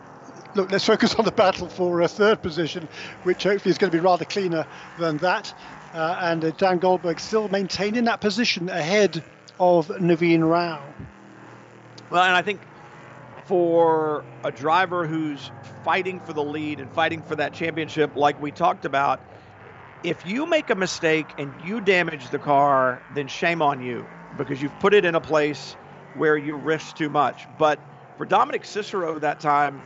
look, let's focus on the battle for a third position, which hopefully is going to be rather cleaner than that. Uh, and uh, Dan Goldberg still maintaining that position ahead of Naveen Rao. Well, and I think for a driver who's fighting for the lead and fighting for that championship, like we talked about, if you make a mistake and you damage the car, then shame on you because you've put it in a place where you risk too much. But for Dominic Cicero that time,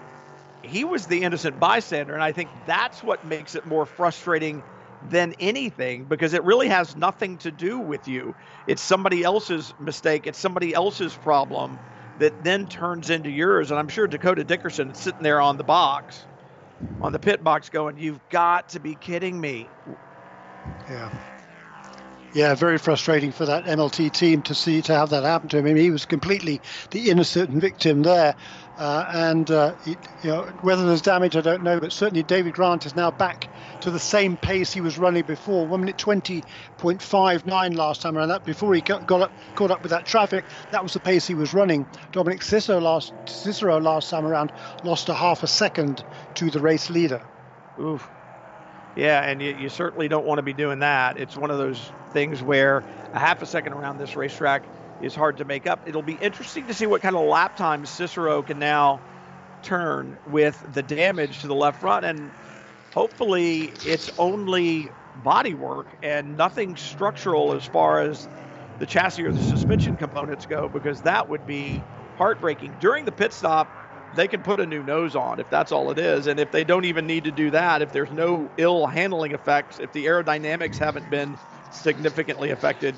he was the innocent bystander. And I think that's what makes it more frustrating than anything because it really has nothing to do with you. It's somebody else's mistake, it's somebody else's problem that then turns into yours. And I'm sure Dakota Dickerson is sitting there on the box, on the pit box, going, You've got to be kidding me. Yeah. Yeah, very frustrating for that MLT team to see to have that happen to him. I mean, he was completely the innocent victim there. Uh, and uh, it, you know, whether there's damage, I don't know. But certainly, David Grant is now back to the same pace he was running before. One minute twenty point five nine last time around. That before he got, got up, caught up with that traffic, that was the pace he was running. Dominic Cicero last Cicero last time around lost a half a second to the race leader. Oof. Yeah, and you, you certainly don't want to be doing that. It's one of those things where a half a second around this racetrack is hard to make up. It'll be interesting to see what kind of lap time Cicero can now turn with the damage to the left front. And hopefully it's only body work and nothing structural as far as the chassis or the suspension components go, because that would be heartbreaking. During the pit stop, they can put a new nose on if that's all it is. And if they don't even need to do that, if there's no ill handling effects, if the aerodynamics haven't been significantly affected,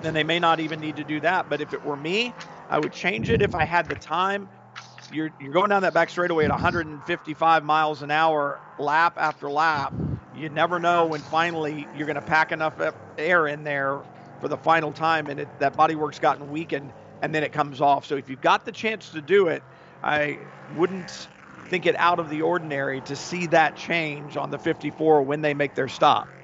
then they may not even need to do that. But if it were me, I would change it if I had the time. You're, you're going down that back straightaway at 155 miles an hour, lap after lap. You never know when finally you're going to pack enough air in there for the final time, and it, that bodywork's gotten weakened, and then it comes off. So if you've got the chance to do it, I wouldn't think it out of the ordinary to see that change on the 54 when they make their stop.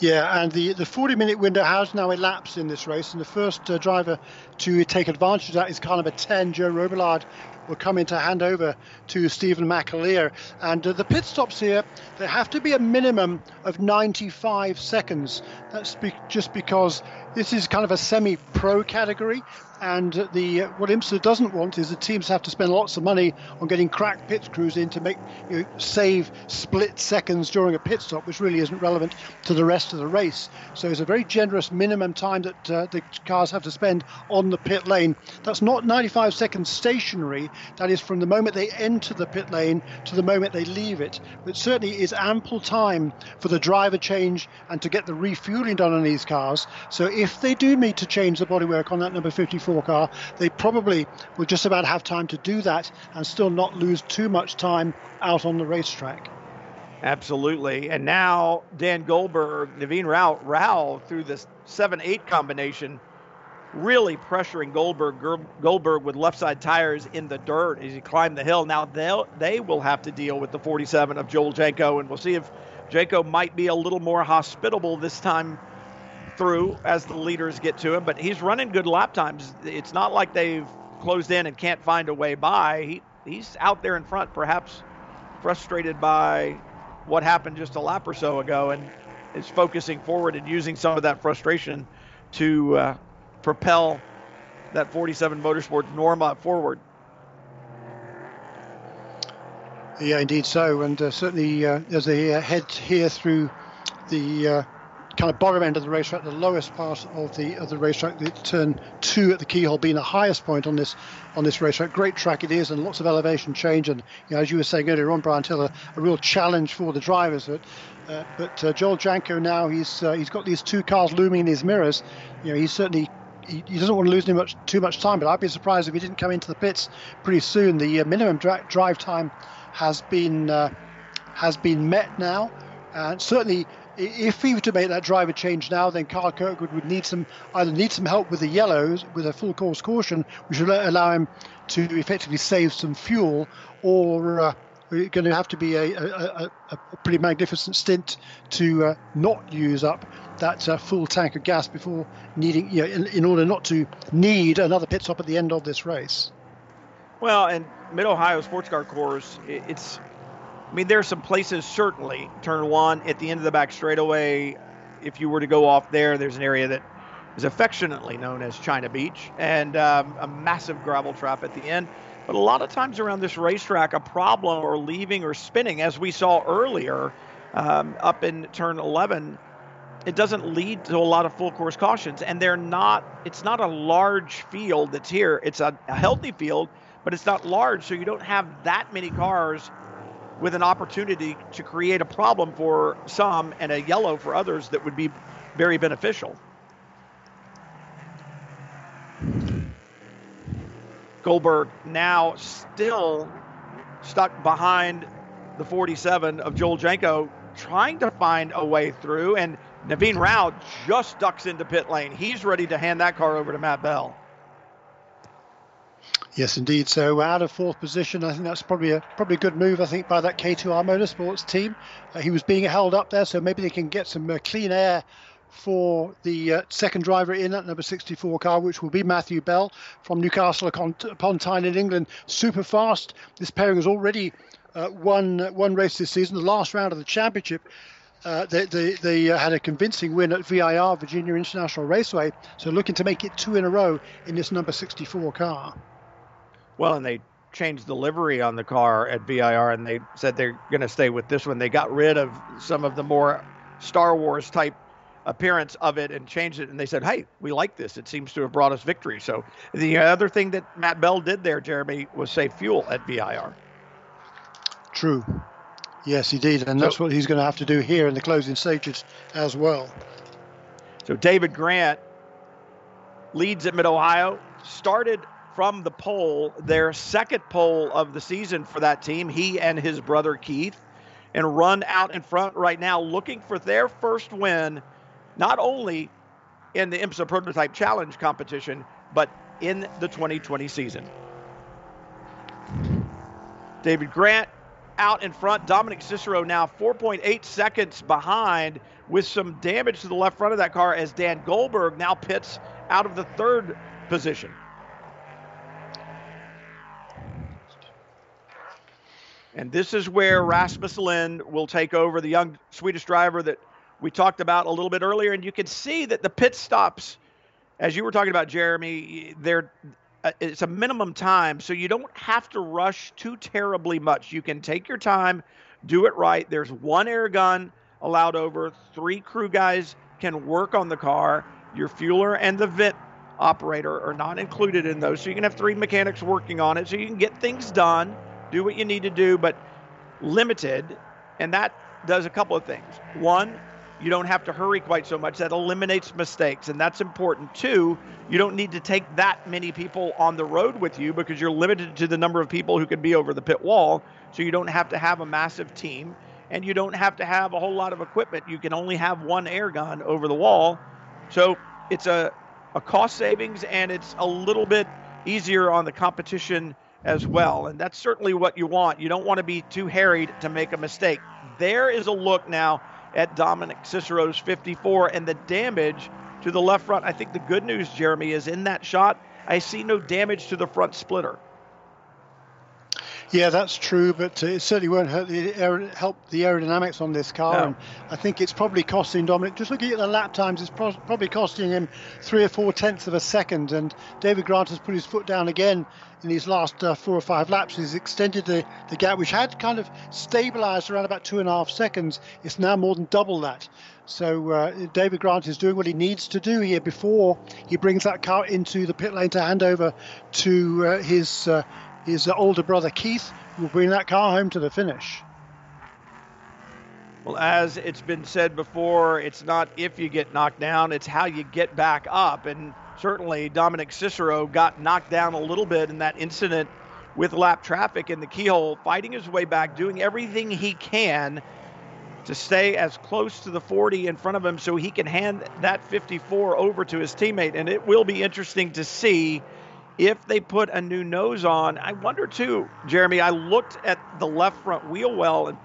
Yeah, and the, the 40 minute window has now elapsed in this race, and the first uh, driver to take advantage of that is car number 10, Joe Robillard, will come in to hand over to Stephen McAleer. And uh, the pit stops here, there have to be a minimum of 95 seconds. That's be- just because this is kind of a semi pro category, and the what IMSA doesn't want is the teams have to spend lots of money on getting crack pit crews in to make you know, save split seconds during a pit stop, which really isn't relevant to the rest of the race. So it's a very generous minimum time that uh, the cars have to spend on the pit lane. That's not 95 seconds stationary. That is from the moment they enter the pit lane to the moment they leave it. But certainly is ample time for the driver change and to get the refueling done on these cars. So if they do need to change the bodywork on that number 54 they probably will just about have time to do that and still not lose too much time out on the racetrack. Absolutely. And now Dan Goldberg, Naveen Rao, Rao through this 7 8 combination, really pressuring Goldberg Goldberg with left side tires in the dirt as he climbed the hill. Now they'll they will have to deal with the 47 of Joel Janko, and we'll see if Janko might be a little more hospitable this time through as the leaders get to him, but he's running good lap times. It's not like they've closed in and can't find a way by. He he's out there in front, perhaps frustrated by what happened just a lap or so ago, and is focusing forward and using some of that frustration to uh, propel that 47 Motorsports Norma forward. Yeah, indeed so, and uh, certainly uh, as they uh, head here through the uh, kind of bottom end of the racetrack, the lowest part of the of the racetrack, the turn two at the keyhole being the highest point on this on this racetrack. Great track it is, and lots of elevation change. And you know, as you were saying earlier on, Brian Till, a real challenge for the drivers. But uh, but uh, Joel Janko now he's uh, he's got these two cars looming in his mirrors. You know, he's certainly he, he, doesn't want to lose too much too much time. But I'd be surprised if he didn't come into the pits pretty soon. The uh, minimum dra- drive time has been uh, has been met now, and certainly if he were to make that driver change now, then Carl Kirkwood would need some either need some help with the yellows with a full course caution, which would allow him to effectively save some fuel, or uh, going to have to be a, a, a, a pretty magnificent stint to uh, not use up that uh, full tank of gas before needing, you know, in, in order not to need another pit stop at the end of this race. Well, and Mid Ohio Sports Car Course, it's, I mean, there are some places certainly. Turn one at the end of the back straightaway. If you were to go off there, there's an area that is affectionately known as China Beach, and um, a massive gravel trap at the end. But a lot of times around this racetrack, a problem or leaving or spinning, as we saw earlier um, up in turn 11, it doesn't lead to a lot of full course cautions. And they're not, it's not a large field that's here. It's a, a healthy field, but it's not large. So you don't have that many cars with an opportunity to create a problem for some and a yellow for others that would be very beneficial. Goldberg now still stuck behind the 47 of Joel Janko, trying to find a way through. And Naveen Rao just ducks into pit lane. He's ready to hand that car over to Matt Bell. Yes, indeed. So out of fourth position, I think that's probably a probably a good move. I think by that K2R Motorsports team, uh, he was being held up there, so maybe they can get some uh, clean air for the uh, second driver in that number 64 car, which will be Matthew Bell from Newcastle upon Tyne in England. Super fast. This pairing has already uh, won uh, one race this season, the last round of the championship. Uh, they, they, they uh, had a convincing win at VIR, Virginia International Raceway, so looking to make it two in a row in this number 64 car. Well, and they changed the livery on the car at VIR, and they said they're going to stay with this one. They got rid of some of the more Star Wars type appearance of it and changed it. And they said, hey, we like this. It seems to have brought us victory. So the other thing that Matt Bell did there, Jeremy, was save fuel at VIR. True. Yes, he did. And so, that's what he's going to have to do here in the closing stages as well. So David Grant leads at Mid Ohio, started from the pole, their second pole of the season for that team, he and his brother Keith, and run out in front right now looking for their first win not only in the IMSA Prototype Challenge competition, but in the 2020 season. David Grant out in front. Dominic Cicero now 4.8 seconds behind with some damage to the left front of that car as Dan Goldberg now pits out of the third position. And this is where Rasmus Lind will take over, the young Swedish driver that we talked about a little bit earlier, and you can see that the pit stops, as you were talking about, Jeremy, they're uh, it's a minimum time, so you don't have to rush too terribly much. You can take your time, do it right. There's one air gun allowed over. Three crew guys can work on the car. Your fueler and the vent operator are not included in those, so you can have three mechanics working on it, so you can get things done, do what you need to do, but limited, and that does a couple of things. One, you don't have to hurry quite so much. That eliminates mistakes, and that's important too. You don't need to take that many people on the road with you because you're limited to the number of people who can be over the pit wall. So you don't have to have a massive team, and you don't have to have a whole lot of equipment. You can only have one air gun over the wall. So it's a, a cost savings, and it's a little bit easier on the competition as well. And that's certainly what you want. You don't want to be too harried to make a mistake. There is a look now at Dominic Cicero's 54 and the damage to the left front. I think the good news, Jeremy, is in that shot, I see no damage to the front splitter. Yeah, that's true, but it certainly won't help the, help the aerodynamics on this car. No. And I think it's probably costing Dominic, just looking at the lap times, it's pro- probably costing him three or four tenths of a second. And David Grant has put his foot down again in these last uh, four or five laps. He's extended the, the gap, which had kind of stabilized around about two and a half seconds. It's now more than double that. So uh, David Grant is doing what he needs to do here before he brings that car into the pit lane to hand over to uh, his uh, his older brother Keith will bring that car home to the finish. Well, as it's been said before, it's not if you get knocked down, it's how you get back up. And certainly Dominic Cicero got knocked down a little bit in that incident with lap traffic in the keyhole, fighting his way back, doing everything he can to stay as close to the 40 in front of him so he can hand that 54 over to his teammate. And it will be interesting to see if they put a new nose on. I wonder too, Jeremy. I looked at the left front wheel well, and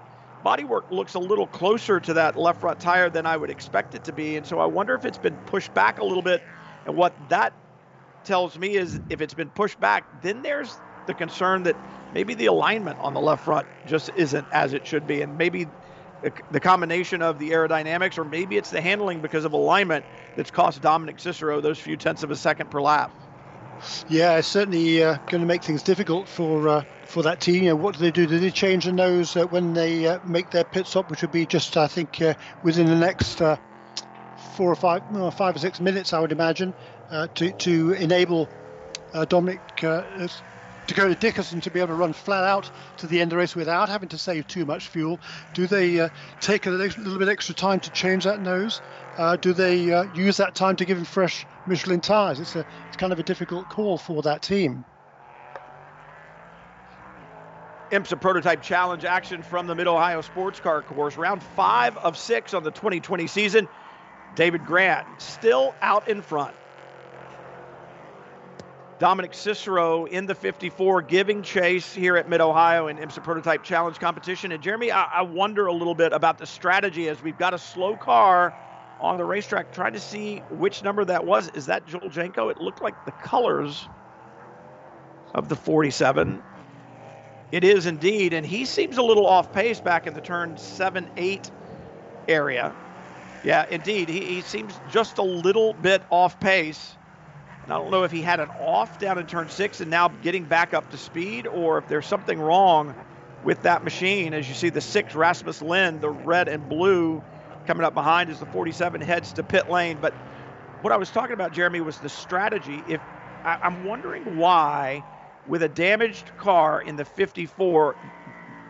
bodywork looks a little closer to that left front tire than I would expect it to be. And so I wonder if it's been pushed back a little bit. And what that tells me is if it's been pushed back, then there's the concern that maybe the alignment on the left front just isn't as it should be, and maybe the combination of the aerodynamics, or maybe it's the handling because of alignment that's cost Dominic Cicero those few tenths of a second per lap. Yeah, certainly uh, going to make things difficult for uh, for that team. You know, what do they do? Do they change the nose uh, when they uh, make their pit stop, which would be just, I think, uh, within the next uh, four or five, five or six minutes, I would imagine, to to enable Dominic Dakota Dickerson to be able to run flat out to the end of the race without having to save too much fuel? Do they uh, take a little bit extra time to change that nose? Uh, do they uh, use that time to give him fresh Michelin tyres? It's, a, it's kind of a difficult call for that team. IMSA Prototype Challenge action from the Mid Ohio Sports Car Course. Round five of six on the 2020 season. David Grant still out in front. Dominic Cicero in the 54 giving chase here at Mid Ohio in IMSA Prototype Challenge competition. And Jeremy, I, I, wonder a little bit about the strategy as we've got a slow car on the racetrack trying to see which number that was. Is that Joel Janko? It looked like the colors of the 47. It is indeed. And he seems a little off pace back in the turn 7 8 area. Yeah, indeed. He, he seems just a little bit off pace. I don't know if he had an off down in turn six and now getting back up to speed, or if there's something wrong with that machine. As you see the six Rasmus Lind, the red and blue coming up behind as the 47 heads to pit lane. But what I was talking about, Jeremy, was the strategy. If I, I'm wondering why, with a damaged car in the 54,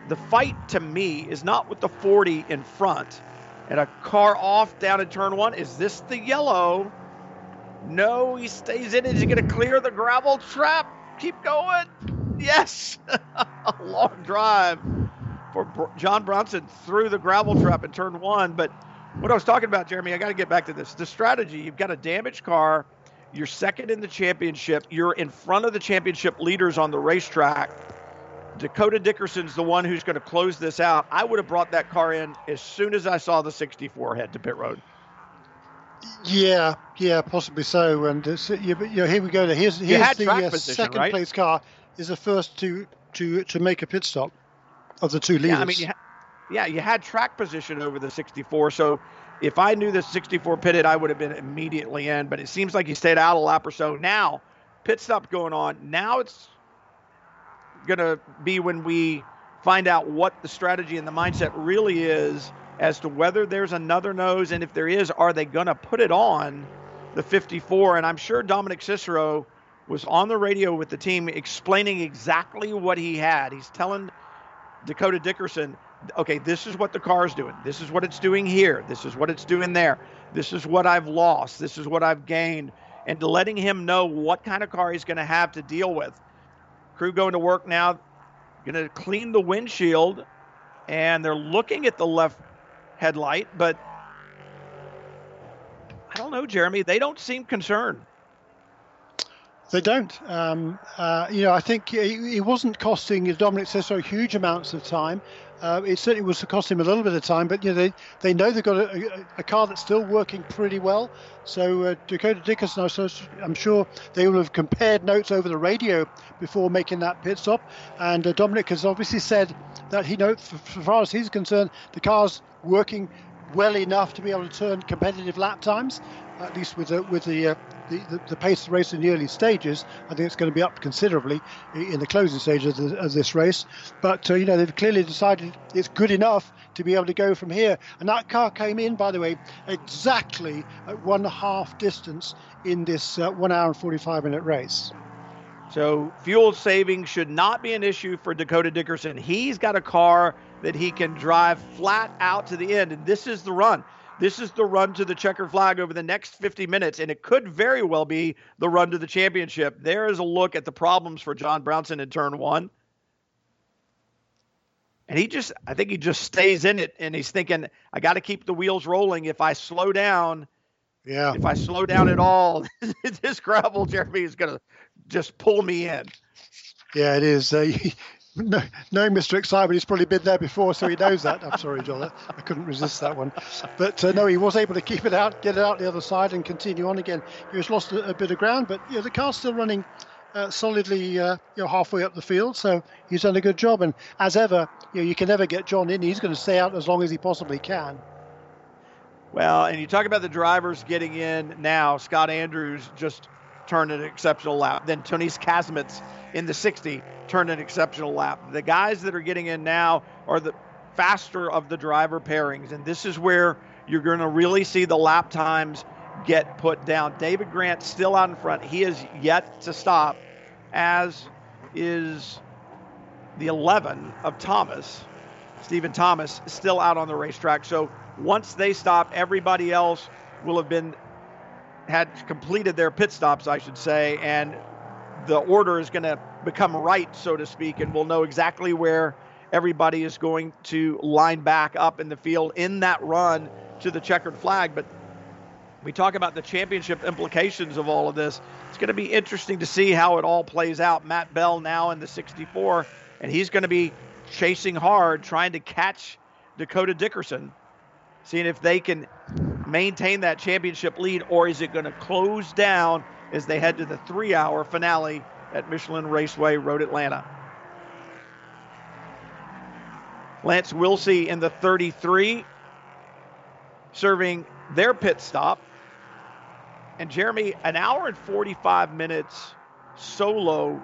the fight to me is not with the 40 in front and a car off down in turn one. Is this the yellow? No, he stays in. Is he going to clear the gravel trap? Keep going. Yes. *laughs* a long drive for John Brownson through the gravel trap in turn one. But what I was talking about, Jeremy, I got to get back to this. The strategy you've got a damaged car. You're second in the championship. You're in front of the championship leaders on the racetrack. Dakota Dickerson's the one who's going to close this out. I would have brought that car in as soon as I saw the 64 head to pit road. Yeah, yeah, possibly so. And it's, yeah, but, you know, here we go. Here's, here's the uh, position, second right? place car is the first to to to make a pit stop of the two leaders. Yeah, I mean, you ha- yeah, you had track position over the 64. So if I knew the 64 pitted, I would have been immediately in. But it seems like he stayed out a lap or so. Now, pit stop going on. Now it's going to be when we find out what the strategy and the mindset really is as to whether there's another nose, and if there is, are they going to put it on the 54? And I'm sure Dominic Cicero was on the radio with the team explaining exactly what he had. He's telling Dakota Dickerson, okay, this is what the car is doing. This is what it's doing here. This is what it's doing there. This is what I've lost. This is what I've gained. And letting him know what kind of car he's going to have to deal with. Crew going to work now, going to clean the windshield, and they're looking at the left headlight, but I don't know, Jeremy. They don't seem concerned. They don't. Um, uh, you know, I think it wasn't costing Dominic Cicero huge amounts of time. Uh, it certainly was cost him a little bit of time, but you know they, they know they've got a, a car that's still working pretty well. So uh, Dakota Dickerson, I'm sure they will have compared notes over the radio before making that pit stop. And uh, Dominic has obviously said that he knows, as far as he's concerned, the car's working well enough to be able to turn competitive lap times, at least with the, with the, uh, the, the, the, pace of the race in the early stages. I think it's going to be up considerably in the closing stages of, the, of this race. But, uh, you know, they've clearly decided it's good enough to be able to go from here. And that car came in, by the way, exactly at one half distance in this uh, one hour and 45 minute race. So fuel saving should not be an issue for Dakota Dickerson. He's got a car that he can drive flat out to the end. And this is the run. This is the run to the checker flag over the next 50 minutes, and it could very well be the run to the championship. There is a look at the problems for John Brownson in turn one. And he just, I think he just stays in it, and he's thinking, I got to keep the wheels rolling. If I slow down, yeah. If I slow down at all, *laughs* this gravel, Jeremy, is going to just pull me in. Yeah, it is. Uh, *laughs* no, no, Mr. Excitement. He's probably been there before, so he knows that. I'm sorry, John. I couldn't resist that one. But uh, no, he was able to keep it out, get it out the other side, and continue on again. He was lost a, a bit of ground, but you know, the car's still running uh, solidly uh, you know, halfway up the field. So he's done a good job. And as ever, you, know, you can never get John in. He's going to stay out as long as he possibly can. Well, and you talk about the drivers getting in now. Scott Andrews just turned an exceptional lap. Then Tonis Kasemets in the 60 turned an exceptional lap. The guys that are getting in now are the faster of the driver pairings, and this is where you're going to really see the lap times get put down. David Grant still out in front. He is yet to stop, as is the 11 of Thomas. Stephen Thomas still out on the racetrack. So once they stop, everybody else will have been had completed their pit stops, I should say, and the order is going to become right, so to speak, and we'll know exactly where everybody is going to line back up in the field in that run to the checkered flag. But we talk about the championship implications of all of this. It's going to be interesting to see how it all plays out. Matt Bell now in the 64, and he's going to be chasing hard, trying to catch Dakota Dickerson, seeing if they can maintain that championship lead, or is it going to close down as they head to the three hour finale at Michelin Raceway, Road Atlanta? Lance Willsey in the 33, serving their pit stop. And Jeremy, an hour and 45 minutes solo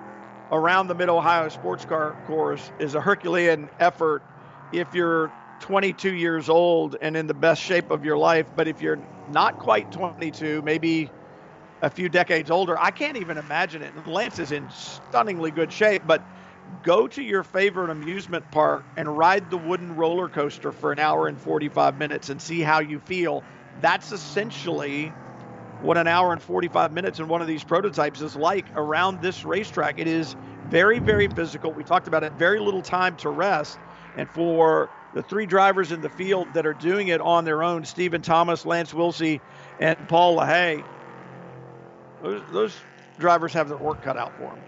around the Mid Ohio Sports Car Course is a Herculean effort if you're 22 years old and in the best shape of your life. But if you're not quite 22, maybe a few decades older, I can't even imagine it. Lance is in stunningly good shape, but go to your favorite amusement park and ride the wooden roller coaster for an hour and 45 minutes and see how you feel. That's essentially what an hour and 45 minutes in one of these prototypes is like around this racetrack. It is very, very physical. We talked about it, very little time to rest. And for the three drivers in the field that are doing it on their own Stephen Thomas, Lance Willsey, and Paul LaHaye those, those drivers have their work cut out for them.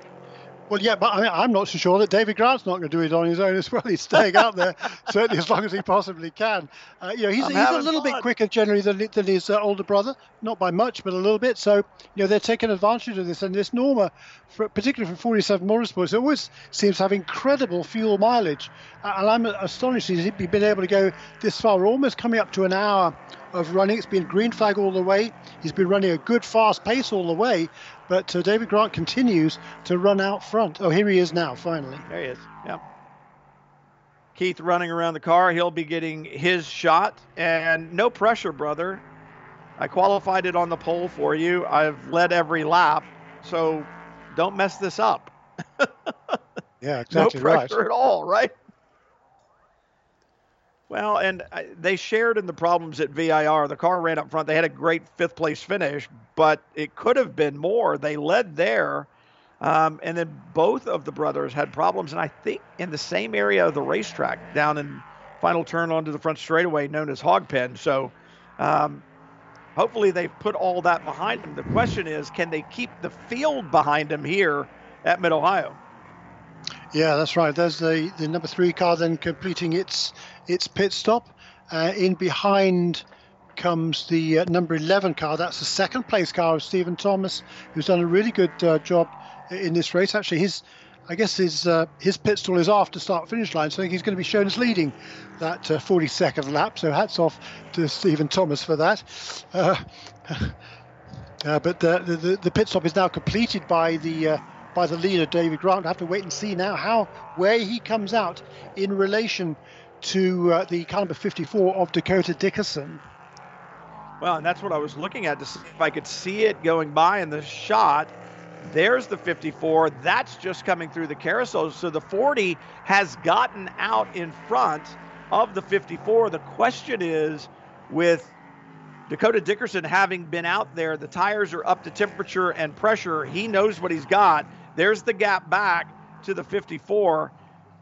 Well, yeah, but I mean, I'm not so sure that David Grant's not going to do it on his own as well. He's staying out there *laughs* certainly as long as he possibly can. Uh, you know, he's, he's a little fun. bit quicker generally than, than his uh, older brother, not by much, but a little bit. So, you know, they're taking advantage of this. And this Norma, for, particularly for 47 Motorsports, always seems to have incredible fuel mileage. Uh, and I'm astonished he's been able to go this far. We're almost coming up to an hour of running. It's been green flag all the way. He's been running a good fast pace all the way. But uh, David Grant continues to run out front. Oh, here he is now, finally. There he is. Yeah. Keith running around the car. He'll be getting his shot. And no pressure, brother. I qualified it on the pole for you. I've led every lap. So don't mess this up. *laughs* yeah, exactly. No pressure right. at all, right? Well, and they shared in the problems at VIR. The car ran up front. They had a great fifth place finish, but it could have been more. They led there. Um, and then both of the brothers had problems, and I think in the same area of the racetrack, down in final turn onto the front straightaway known as Hogpen. So um, hopefully they've put all that behind them. The question is, can they keep the field behind them here at Mid Ohio? Yeah, that's right. There's the, the number three car then completing its its pit stop. Uh, in behind comes the uh, number 11 car. That's the second place car of Stephen Thomas, who's done a really good uh, job in this race. Actually, his I guess his uh, his pit stall is after start finish line, so I think he's going to be shown as leading that 42nd uh, lap. So hats off to Stephen Thomas for that. Uh, *laughs* but the, the, the pit stop is now completed by the by the leader David Grant. We'll have to wait and see now how where he comes out in relation to uh, the caliber 54 of Dakota Dickerson. Well, and that's what I was looking at to see if I could see it going by in the shot. There's the 54. That's just coming through the carousel. So the 40 has gotten out in front of the 54. The question is with Dakota Dickerson having been out there, the tires are up to temperature and pressure. He knows what he's got. There's the gap back to the 54.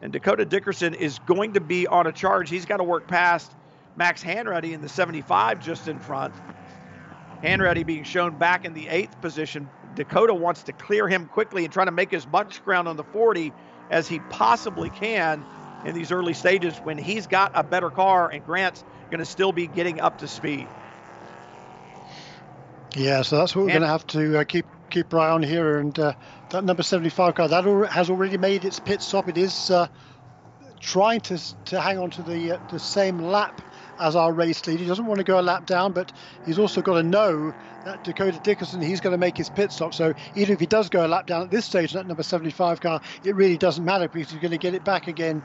And Dakota Dickerson is going to be on a charge. He's got to work past Max Hanratty in the 75 just in front. Hanratty being shown back in the eighth position. Dakota wants to clear him quickly and try to make as much ground on the 40 as he possibly can in these early stages when he's got a better car and Grant's going to still be getting up to speed. Yeah, so that's what we're going to have to uh, keep keep our eye on here. And uh, that number 75 car that has already made its pit stop. It is uh, trying to to hang on to the uh, the same lap as our race lead. He doesn't want to go a lap down, but he's also got to know that Dakota Dickerson, he's going to make his pit stop. So even if he does go a lap down at this stage, that number 75 car, it really doesn't matter because he's going to get it back again.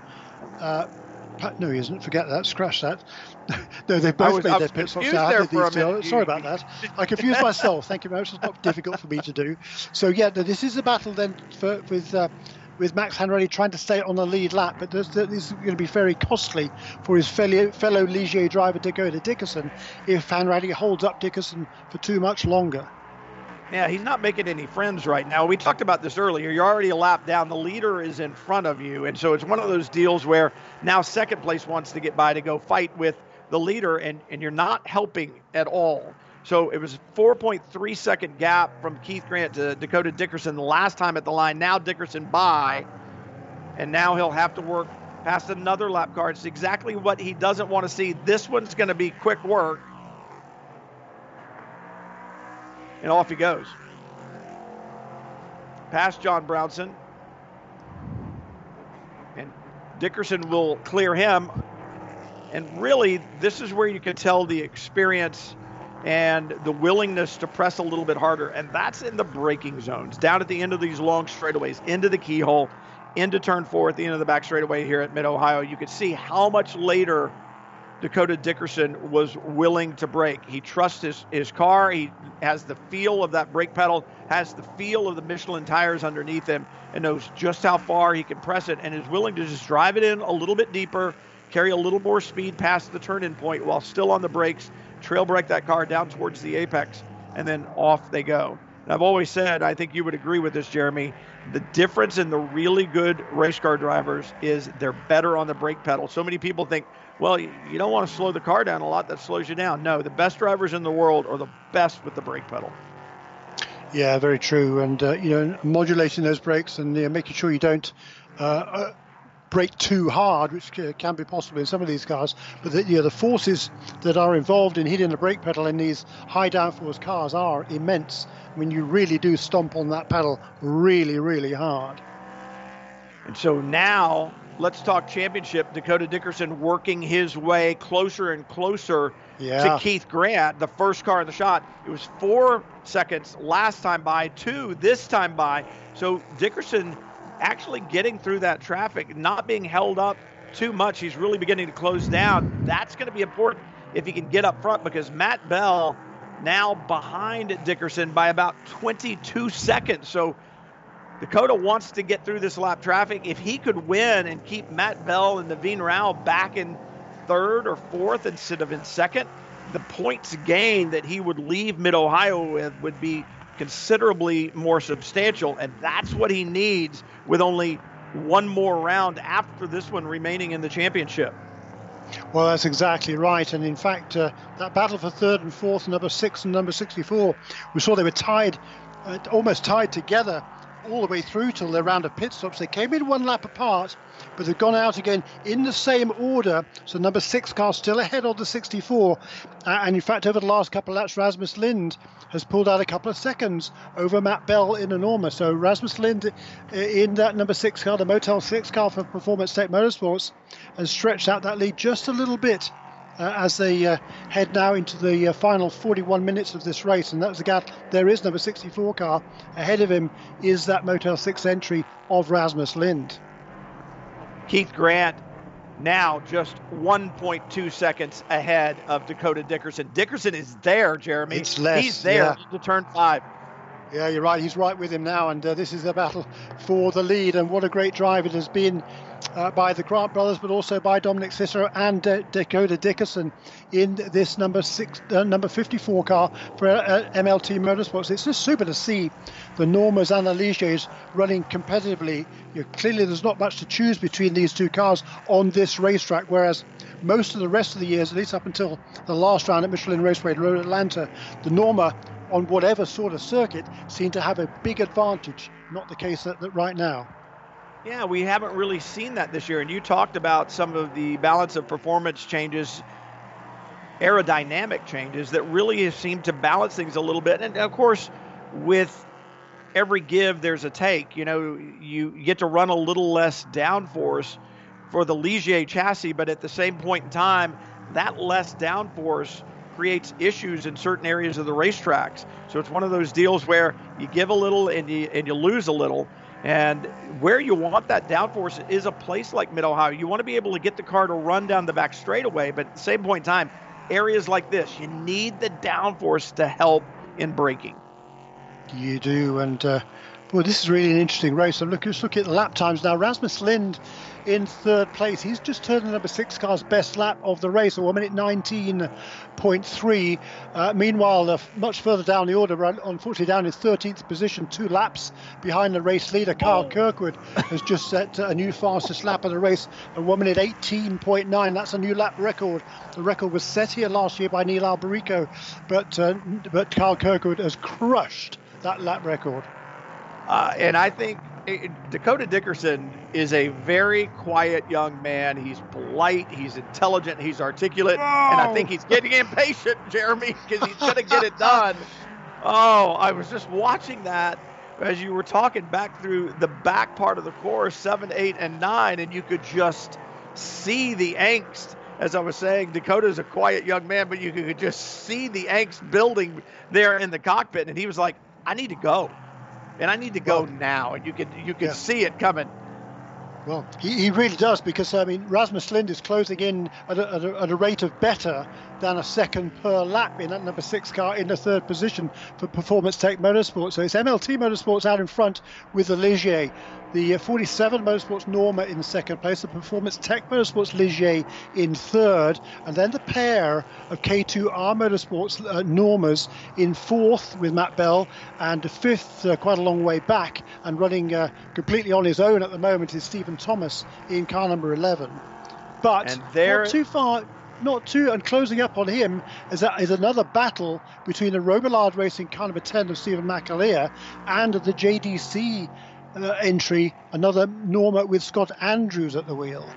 Uh, no, he isn't. Forget that. Scratch that. *laughs* no, they both was, made their pit stops. Now, Sorry about that. I confused myself. Thank you very much. It's not difficult for me to do. So yeah, this is a battle then for, with uh, with Max Hanratty trying to stay on the lead lap, but this, this is going to be very costly for his fellow, fellow Ligier driver Dakota Dickerson if Hanratty holds up Dickerson for too much longer. Yeah, he's not making any friends right now. We talked about this earlier. You're already a lap down. The leader is in front of you. And so it's one of those deals where now second place wants to get by to go fight with the leader, and, and you're not helping at all. So it was 4.3 second gap from Keith Grant to Dakota Dickerson the last time at the line. Now Dickerson by, and now he'll have to work past another lap car. It's exactly what he doesn't want to see. This one's going to be quick work. And off he goes. Past John Brownson. And Dickerson will clear him. And really, this is where you can tell the experience and the willingness to press a little bit harder. And that's in the braking zones, down at the end of these long straightaways, into the keyhole, into turn four at the end of the back straightaway here at Mid Ohio. You can see how much later Dakota Dickerson was willing to brake. He trusts his, his car. He has the feel of that brake pedal, has the feel of the Michelin tires underneath him, and knows just how far he can press it and is willing to just drive it in a little bit deeper, carry a little more speed past the turn in point while still on the brakes trail brake that car down towards the apex, and then off they go. And I've always said, I think you would agree with this, Jeremy. The difference in the really good race car drivers is they're better on the brake pedal. So many people think, well, you don't want to slow the car down a lot. That slows you down. No, the best drivers in the world are the best with the brake pedal. Yeah, very true. And, uh, you know, modulating those brakes and you know, making sure you don't uh, uh brake too hard, which can be possible in some of these cars. But the, you know, the forces that are involved in hitting the brake pedal in these high downforce cars are immense. I mean, you really do stomp on that pedal really, really hard. And so now let's talk championship. Dakota Dickerson working his way closer and closer yeah. to Keith Grant, the first car in the shot. It was four seconds last time by, two this time by. So Dickerson actually getting through that traffic, not being held up too much. He's really beginning to close down. That's going to be important if he can get up front because Matt Bell now behind Dickerson by about 22 seconds. So Dakota wants to get through this lap traffic. If he could win and keep Matt Bell and Naveen Rao back in third or fourth instead of in second, the points gain that he would leave Mid Ohio with would be considerably more substantial, and that's what he needs with only one more round after this one remaining in the championship. Well, that's exactly right. And in fact, uh, that battle for third and fourth, number six and number 64, we saw they were tied, uh, almost tied together all the way through till the round of pit stops. They came in one lap apart, but they've gone out again in the same order. So number six car still ahead of the 64. Uh, and in fact, over the last couple of laps, Rasmus Lind has pulled out a couple of seconds over Matt Bell in Enorma. So Rasmus Lind uh, in that number six car, the Motel 6 car for Performance Tech Motorsports, has stretched out that lead just a little bit uh, as they uh, head now into the uh, final 41 minutes of this race. And that's the gap. There is number 64 car. Ahead of him is that Motel 6 entry of Rasmus Lind. Keith Grant now just 1.2 seconds ahead of Dakota Dickerson. Dickerson is there, Jeremy. It's less, He's there yeah. to turn five. Yeah, you're right. He's right with him now, and uh, this is a battle for the lead. And what a great drive it has been uh, by the Grant brothers, but also by Dominic Cicero and uh, Dakota Dickerson in this number six, uh, number 54 car for uh, MLT Motorsports. It's just super to see the Normas and the Ligiers running competitively. You know, clearly, there's not much to choose between these two cars on this racetrack, whereas most of the rest of the years, at least up until the last round at Michelin Raceway Road Atlanta, the Norma on whatever sort of circuit seemed to have a big advantage. Not the case that, that right now. Yeah, we haven't really seen that this year. And you talked about some of the balance of performance changes, aerodynamic changes that really seem to balance things a little bit. And of course, with every give there's a take. You know, you get to run a little less downforce for the Ligier chassis, but at the same point in time, that less downforce creates issues in certain areas of the racetracks. So it's one of those deals where you give a little and you and you lose a little. And where you want that downforce is a place like Mid Ohio. You want to be able to get the car to run down the back straightaway, but at the same point in time, areas like this, you need the downforce to help in braking. You do, and uh, well, this is really an interesting race. And look, let's look at the lap times now. Rasmus Lind in third place. He's just turned the number six car's best lap of the race, a one minute 19.3. Uh, meanwhile, uh, much further down the order, unfortunately down in 13th position, two laps behind the race leader, Kyle oh. Kirkwood, has just set a new fastest lap of the race, a one minute 18.9. That's a new lap record. The record was set here last year by Neil Alberico, but uh, but Kyle Kirkwood has crushed that lap record. Uh, and I think Dakota Dickerson is a very quiet young man. He's polite, he's intelligent, he's articulate, and I think he's getting impatient, *laughs* Jeremy, because he's going to get it done. *laughs* Oh, I was just watching that as you were talking back through the back part of the course, seven, eight, and nine, and you could just see the angst. As I was saying, Dakota's a quiet young man, but you could just see the angst building there in the cockpit, and he was like, "I need to go." And I need to go well, now. And you could you could yeah. see it coming. Well, he, he really does because I mean Rasmus Lind is closing in at a, at a, at a rate of better than a second per lap in that number six car in the third position for Performance Tech Motorsports. So it's MLT Motorsports out in front with the Ligier. The uh, 47 Motorsports Norma in second place, the Performance Tech Motorsports Ligier in third, and then the pair of K2R Motorsports uh, Normas in fourth with Matt Bell, and fifth, uh, quite a long way back, and running uh, completely on his own at the moment is Stephen Thomas in car number 11. But and there, not too far not too, and closing up on him is, a, is another battle between the Robillard Racing car number 10 of Stephen McAleer and the JDC uh, entry, another Norma with Scott Andrews at the wheel.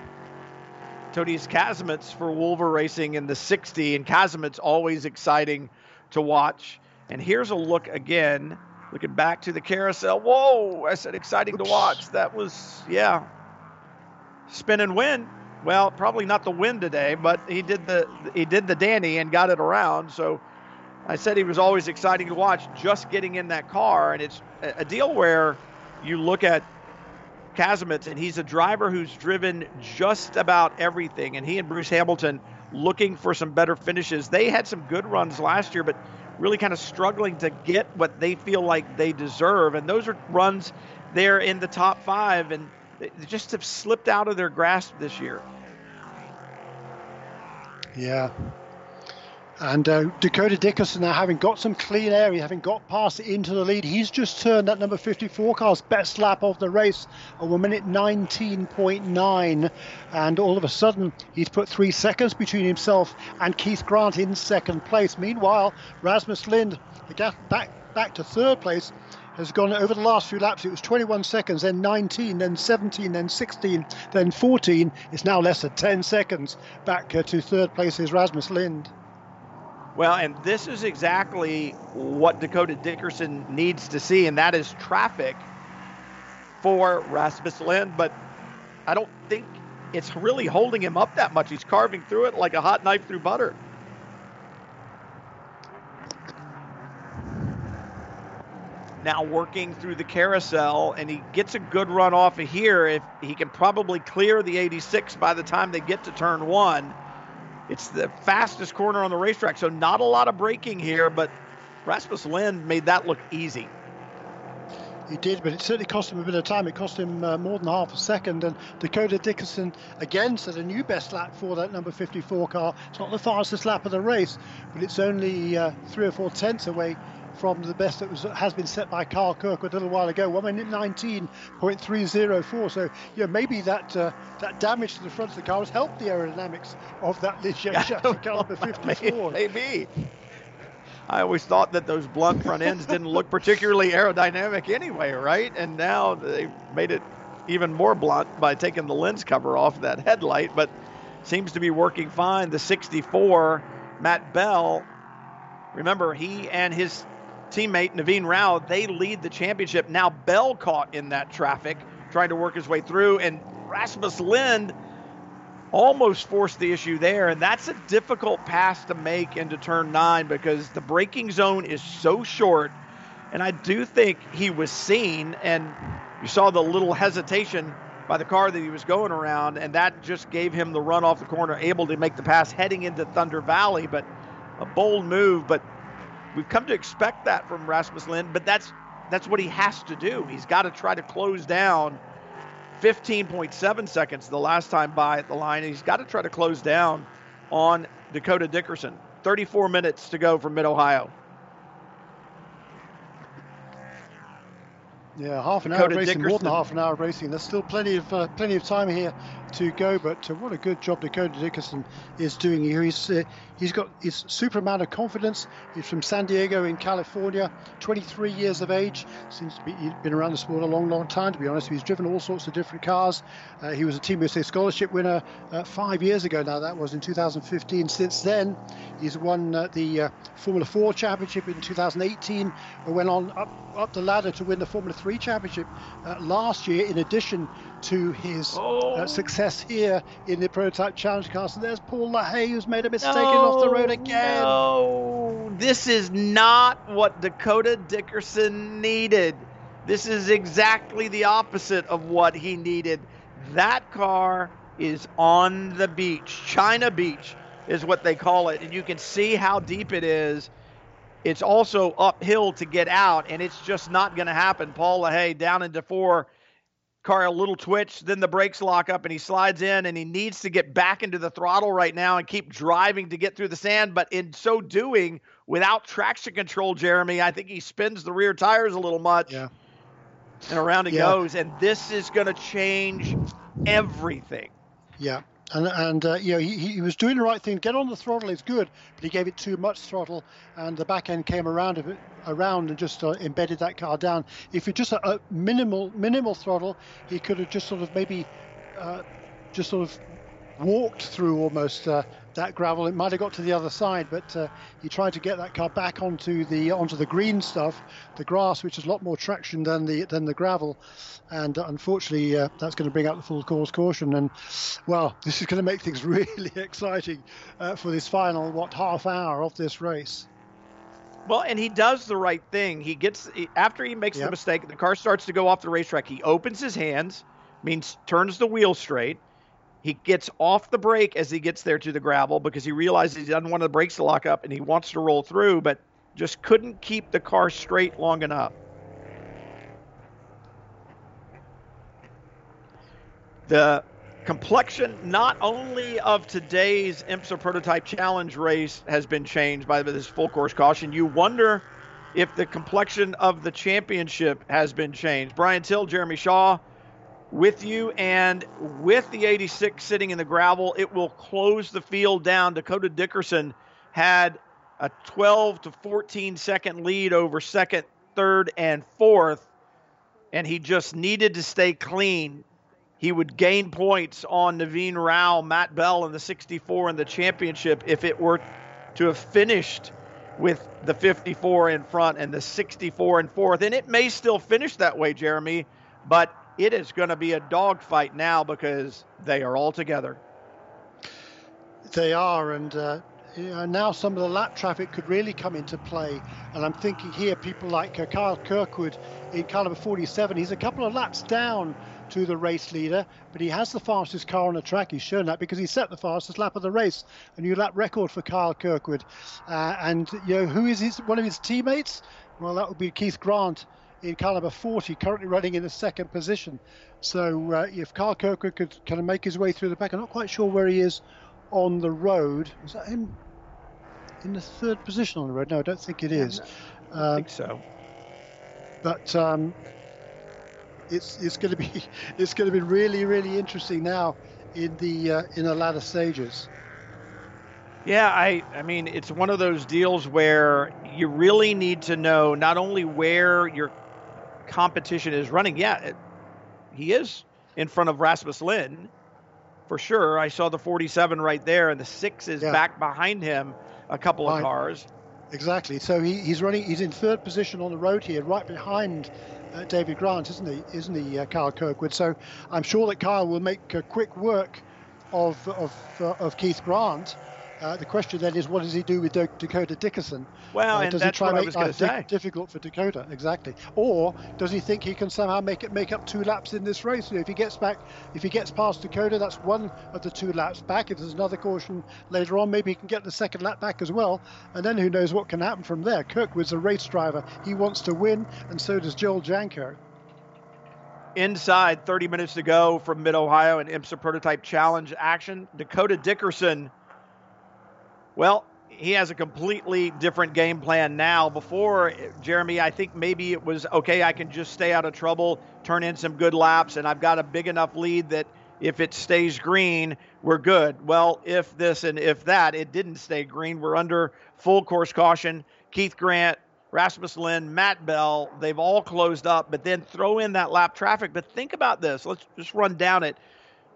Tonis Kasemets for Wulver Racing in the 60, and Kasemet's always exciting to watch. And here's a look again, looking back to the carousel. Whoa, I said exciting Oops. to watch. That was, yeah, spin and win. Well, probably not the win today, but he did the he did the Danny and got it around. So I said he was always exciting to watch just getting in that car, and it's a deal where you look at Kasemets, and he's a driver who's driven just about everything. And he and Bruce Hamilton looking for some better finishes. They had some good runs last year, but really kind of struggling to get what they feel like they deserve. And those are runs there in the top five, and they just have slipped out of their grasp this year. Yeah. And uh, Dakota Dickerson now having got some clean air, he having got past into the lead, he's just turned that number 54 car's best lap of the race, a 1 minute 19.9. And all of a sudden, he's put three seconds between himself and Keith Grant in second place. Meanwhile, Rasmus Lind back, back to third place has gone over the last few laps. It was 21 seconds, then 19, then 17, then 16, then 14. It's now less than 10 seconds back uh, to third place is Rasmus Lind. Well, and this is exactly what Dakota Dickerson needs to see, and that is traffic for Rasmus Lind. But I don't think it's really holding him up that much. He's carving through it like a hot knife through butter. Now working through the carousel, and he gets a good run off of here. If he can probably clear the 86 by the time they get to turn one, it's the fastest corner on the racetrack, so not a lot of braking here, but Rasmus Lind made that look easy. He did, but it certainly cost him a bit of time. It cost him uh, more than half a second. And Dakota Dickerson again set a new best lap for that number 54 car. It's not the fastest lap of the race, but it's only uh, three or four tenths away from the best that was has been set by Kyle Kirkwood a little while ago, one minute 19.304. So yeah, maybe that uh, that damage to the front of the car has helped the aerodynamics of that Ligier chassis caliber 54. Maybe. I always thought that those blunt front ends didn't look particularly aerodynamic anyway, right? And now they made it even more blunt by taking the lens cover off that headlight, but seems to be working fine. The 64, Matt Bell, remember he and his teammate Naveen Rao, they lead the championship. Now Bell caught in that traffic, trying to work his way through, and Rasmus Lind almost forced the issue there. And that's a difficult pass to make into turn nine because the braking zone is so short. And I do think he was seen, and you saw the little hesitation by the car that he was going around, and that just gave him the run off the corner, able to make the pass heading into Thunder Valley. But a bold move, but we've come to expect that from Rasmus Lind, but that's that's what he has to do. He's got to try to close down 15.7 seconds the last time by at the line. He's got to try to close down on Dakota Dickerson. 34 minutes to go from Mid Ohio. Yeah, half an Dakota hour racing, Dickerson. more than half an hour racing. There's still plenty of uh, plenty of time here to go, but uh, what a good job Dakota Dickerson is doing here. He's uh, he's got his super amount of confidence. He's from San Diego in California, 23 years of age. Seems to be he's been around the sport a long, long time. To be honest, he's driven all sorts of different cars. Uh, he was a Team USA scholarship winner uh, five years ago. Now that was in 2015. Since then, he's won uh, the Formula 4 championship in 2018. Went on up up the ladder to win the Formula 3 championship last year. In addition to his uh, oh. success here in the prototype challenge car. So there's Paul LaHaye who's made a mistake no, off the road again. No, this is not what Dakota Dickerson needed. This is exactly the opposite of what he needed. That car is on the beach. China Beach is what they call it. And you can see how deep it is. It's also uphill to get out, and it's just not going to happen. Paul LaHaye down into four car a little twitch, then the brakes lock up and he slides in and he needs to get back into the throttle right now and keep driving to get through the sand. But in so doing, without traction control, Jeremy, I think he spins the rear tires a little much. Yeah. And around it yeah. goes. And this is going to change everything. Yeah and and uh, you know he, he was doing the right thing. Get on the throttle is good, but he gave it too much throttle, and the back end came around a bit, around and just uh, embedded that car down. If you just a, a, minimal minimal throttle, he could have just sort of maybe uh, just sort of walked through almost uh, that gravel. It might have got to the other side, but uh, he tried to get that car back onto the onto the green stuff, the grass, which has a lot more traction than the than the gravel. And uh, unfortunately, uh, that's going to bring out the full course caution. And well, *laughs* this is going to make things *laughs* really exciting uh, for this final what half hour of this race. Well, and he does the right thing. He gets after he makes yep. the mistake, the car starts to go off the racetrack. He opens his hands, means turns the wheel straight he gets off the brake as he gets there to the gravel because he realizes he doesn't want the brakes to lock up and he wants to roll through, but just couldn't keep the car straight long enough. The complexion not only of today's IMSA prototype challenge race has been changed by this full course caution. You wonder if the complexion of the championship has been changed. Brian Till, Jeremy Shaw, with you and with the 86 sitting in the gravel, it will close the field down. Dakota Dickerson had a 12 to 14 second lead over second, third, and fourth, and he just needed to stay clean. He would gain points on Naveen Rao, Matt Bell in the 64 in the championship if it were to have finished with the 54 in front and the 64 in fourth. And it may still finish that way, Jeremy, but it is going to be a dogfight now because they are all together. They are, and uh, now some of the lap traffic could really come into play. And I'm thinking here, people like uh, Kyle Kirkwood in car number 47, he's a couple of laps down to the race leader, but he has the fastest car on the track. He's shown that because he set the fastest lap of the race, a new lap record for Kyle Kirkwood. Uh, and you know who is his, one of his teammates? Well, that would be Keith Grant in caliber 40, currently running in the second position. So uh, if Kyle Kirkwood could kind of make his way through the pack, I'm not quite sure where he is on the road. Is that him in the third position on the road? No, I don't think it is. I um, think so. But um, it's it's going to be *laughs* it's going to be really really interesting now in the uh, in the latter stages. Yeah, I I mean it's one of those deals where you really need to know not only where your competition is running, yeah, it, he is in front of Rasmus Lind for sure. I saw the 47 right there, and the six is yeah. back behind him, a couple of cars. Exactly. So he, he's running. He's in third position on the road here, right behind uh, David Grant, isn't he? Isn't he, uh, Kyle Kirkwood? So I'm sure that Kyle will make a quick work of of uh, of Keith Grant uh, the question then is, what does he do with Dakota Dickerson? Well, uh, does he try to make life di- difficult for Dakota? Exactly. Or does he think he can somehow make it make up two laps in this race? if he gets back, if he gets past Dakota, that's one of the two laps back. If there's another caution later on, maybe he can get the second lap back as well. And then who knows what can happen from there? Kirkwood's a race driver. He wants to win, and so does Joel Janko inside 30 minutes to go from Mid Ohio and IMSA Prototype Challenge action. Dakota Dickerson well, he has a completely different game plan now. Before, Jeremy, I think maybe it was okay, I can just stay out of trouble, turn in some good laps, and I've got a big enough lead that if it stays green, we're good. Well, if this and if that, it didn't stay green. We're under full course caution. Keith Grant, Rasmus Lind, Matt Bell, they've all closed up, but then throw in that lap traffic. But think about this. Let's just run down it.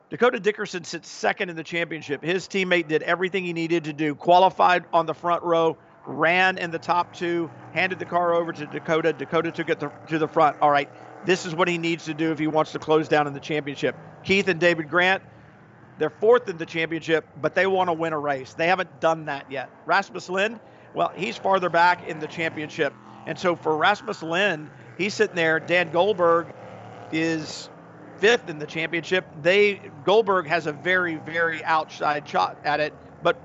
Dakota Dickerson sits second in the championship. His teammate did everything he needed to do, qualified on the front row, ran in the top two, handed the car over to Dakota. Dakota took it to, the front. All right, this is what he needs to do if he wants to close down in the championship. Keith and David Grant, they're fourth in the championship, but they want to win a race. They haven't done that yet. Rasmus Lind, well, he's farther back in the championship. And so for Rasmus Lind, he's sitting there. Dan Goldberg is fifth in the championship. They Goldberg has a very, very outside shot at it. But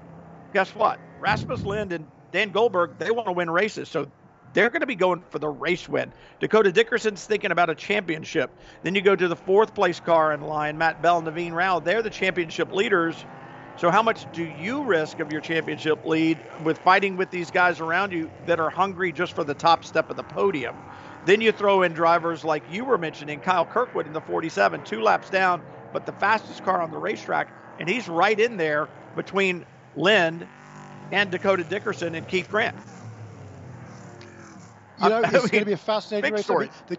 guess what? Rasmus Lind and Dan Goldberg, they want to win races. So they're going to be going for the race win. Dakota Dickerson's thinking about a championship. Then you go to the fourth place car in line, Matt Bell and Naveen Rao. They're the championship leaders. So how much do you risk of your championship lead with fighting with these guys around you that are hungry just for the top step of the podium? Then you throw in drivers like you were mentioning, Kyle Kirkwood in the 47, two laps down, but the fastest car on the racetrack, and he's right in there between Lind and Dakota Dickerson and Keith Grant. You know, it's going to be a fascinating race. Story. The,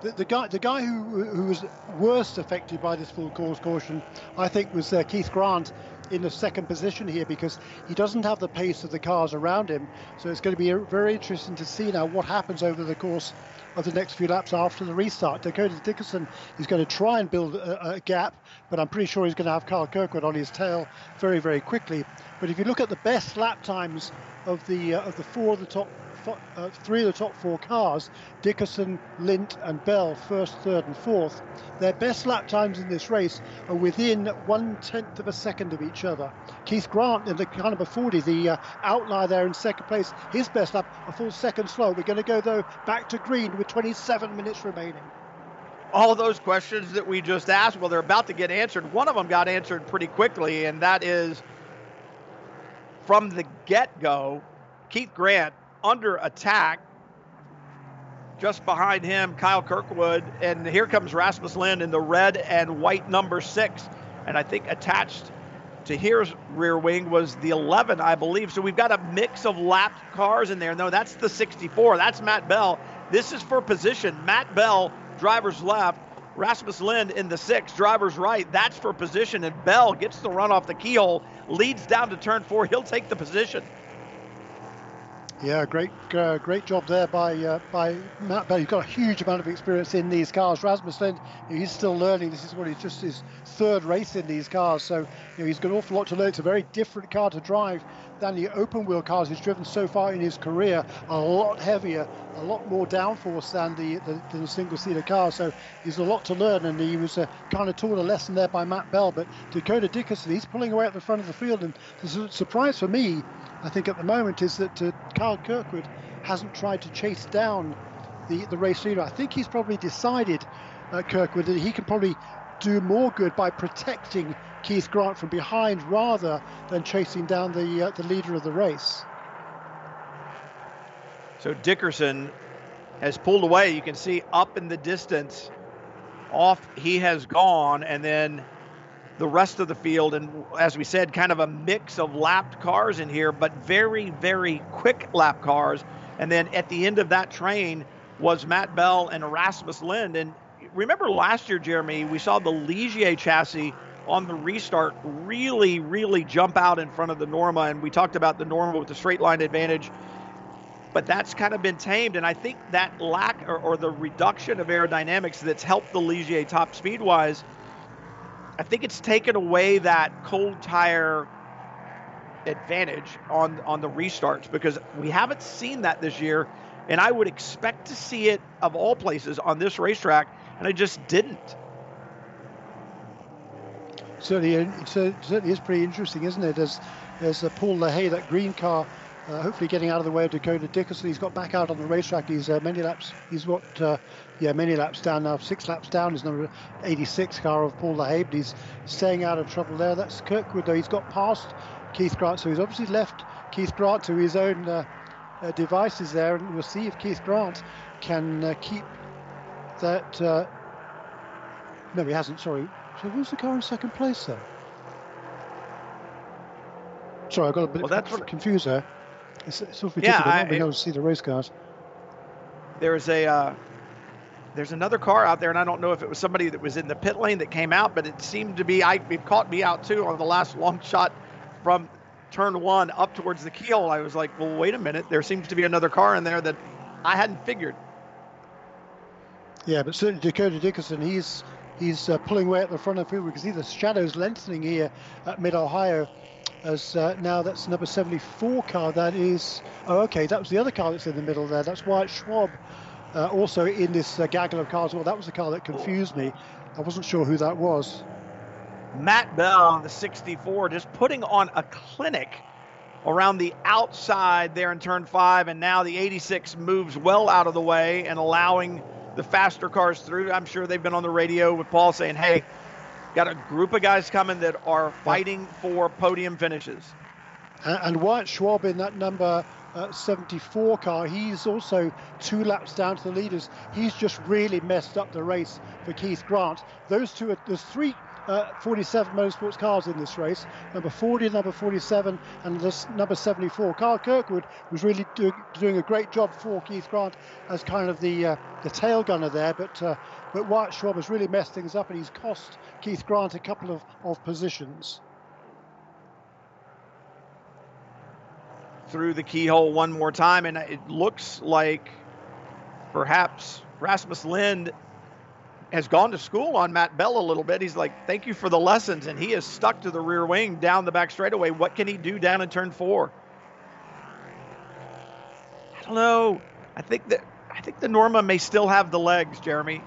the, the, guy, the guy who who was worst affected by this full course caution, I think, was uh, Keith Grant in the second position here because he doesn't have the pace of the cars around him. So it's going to be very interesting to see now what happens over the course of the next few laps after the restart. Dakota Dickerson is going to try and build a, a gap, but I'm pretty sure he's going to have Kyle Kirkwood on his tail very, very quickly. But if you look at the best lap times of the uh, of the four of the top uh, three of the top four cars, Dickerson, Lind, and Bell, first, third, and fourth. Their best lap times in this race are within one tenth of a second of each other. Keith Grant in the car number 40, the uh, outlier there in second place, his best lap a full second slow. We're going to go though back to green with 27 minutes remaining all those questions that we just asked, well, they're about to get answered. One of them got answered pretty quickly, and that is from the get go, Keith Grant under attack. Just behind him, Kyle Kirkwood, and here comes Rasmus Lind in the red and white number six. And I think attached to his rear wing was the 11, I believe. So we've got a mix of lapped cars in there. No, that's the 64. That's Matt Bell. This is for position. Matt Bell, driver's left. Rasmus Lind in the six, driver's right. That's for position. And Bell gets the run off the keyhole, leads down to turn four. He'll take the position. Yeah, great, uh, great job there by uh, by Matt Bell. He's got a huge amount of experience in these cars. Rasmus Lind, he's still learning. This is what he's just his third race in these cars, so you know, he's got an awful lot to learn. It's a very different car to drive than the open wheel cars he's driven so far in his career. A lot heavier, a lot more downforce than the, the, the single seater car. So he's a lot to learn, and he was uh, kind of taught a lesson there by Matt Bell. But Dakota Dickerson, he's pulling away at the front of the field, and the surprise for me I think at the moment is that uh, Kirkwood hasn't tried to chase down the, the race leader. I think he's probably decided, uh, Kirkwood, that he can probably do more good by protecting Keith Grant from behind rather than chasing down the uh, the leader of the race. So Dickerson has pulled away. You can see up in the distance, off he has gone, and then the rest of the field. And as we said, kind of a mix of lapped cars in here, but very, very quick lap cars. And then at the end of that train was Matt Bell and Rasmus Lind. And remember last year, Jeremy, we saw the Ligier chassis on the restart really, really jump out in front of the Norma. And we talked about the Norma with the straight line advantage but that's kind of been tamed. And I think that lack or, or the reduction of aerodynamics that's helped the Ligier top speed wise, I think it's taken away that cold tire advantage on on the restarts because we haven't seen that this year and I would expect to see it of all places on this racetrack and I just didn't. Certainly, it certainly is pretty interesting, isn't it? As as uh, Paul LaHaye, that green car, uh, hopefully getting out of the way of Dakota Dickerson. He's got back out on the racetrack. He's uh, many laps. He's what, uh, yeah, many laps down now. Six laps down. His number 86 car of Paul LaHaye, but he's staying out of trouble there. That's Kirkwood though. He's got past Keith Grant, so he's obviously left Keith Grant to his own uh, uh, devices there, and we'll see if Keith Grant can uh, keep that. no, he hasn't. Sorry. So who's the car in second place there? Sorry, I got a bit well, that's what, confused there. It's, it's sort of ridiculous yeah, not being able to see the race cars. There's a uh, there's another car out there, and I don't know if it was somebody that was in the pit lane that came out, but it seemed to be I it caught me out too on the last long shot from turn one up towards the keel. I was like, well, wait a minute, there seems to be another car in there that I hadn't figured. Yeah, but certainly Dakota Dickerson, he's he's uh, pulling away at the front of the field. We can see the shadows lengthening here at Mid Ohio as uh, now that's number 74 car. That is, oh, okay, that was the other car that's in the middle there. That's Wyatt Schwab, uh, also in this uh, gaggle of cars. Well, that was the car that confused me. I wasn't sure who that was. Matt Bell, the 64, just putting on a clinic around the outside there in turn five, and now the 86 moves well out of the way and allowing the faster cars through. I'm sure they've been on the radio with Paul saying, hey, Got a group of guys coming that are fighting for podium finishes. And Wyatt Schwab in that number uh, 74 car, he's also two laps down to the leaders. He's just really messed up the race for Keith Grant. Those two, are, there's three uh, 47 motorsports cars in this race. Number 40, number 47, and this number 74. Kyle Kirkwood was really do, doing a great job for Keith Grant as kind of the uh, the tail gunner there, but uh, but Wyatt Schwab has really messed things up, and he's cost Keith Grant a couple of, of positions. Through the keyhole one more time, and it looks like perhaps Rasmus Lind has gone to school on Matt Bell a little bit. He's like, thank you for the lessons. And he is stuck to the rear wing down the back straightaway. What can he do down in turn four? I don't know. I think that I think the Norma may still have the legs, Jeremy.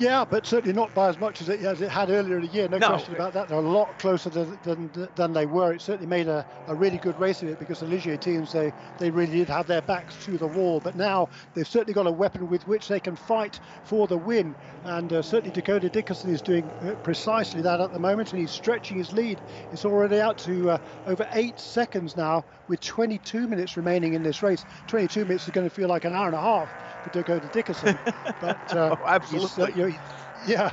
Yeah, but certainly not by as much as it, as it had earlier in the year. No, no, question about that. They're a lot closer than, than, than they were. It certainly made a, a really good race of it because the Ligier teams, they, they really did have their backs to the wall. But now they've certainly got a weapon with which they can fight for the win. And uh, certainly Dakota Dickerson is doing uh, precisely that at the moment. And he's stretching his lead. It's already out to uh, over eight seconds now with 22 minutes remaining in this race. 22 minutes is going to feel like an hour and a half for Dakota Dickerson. *laughs* But uh, oh, absolutely, uh, yeah.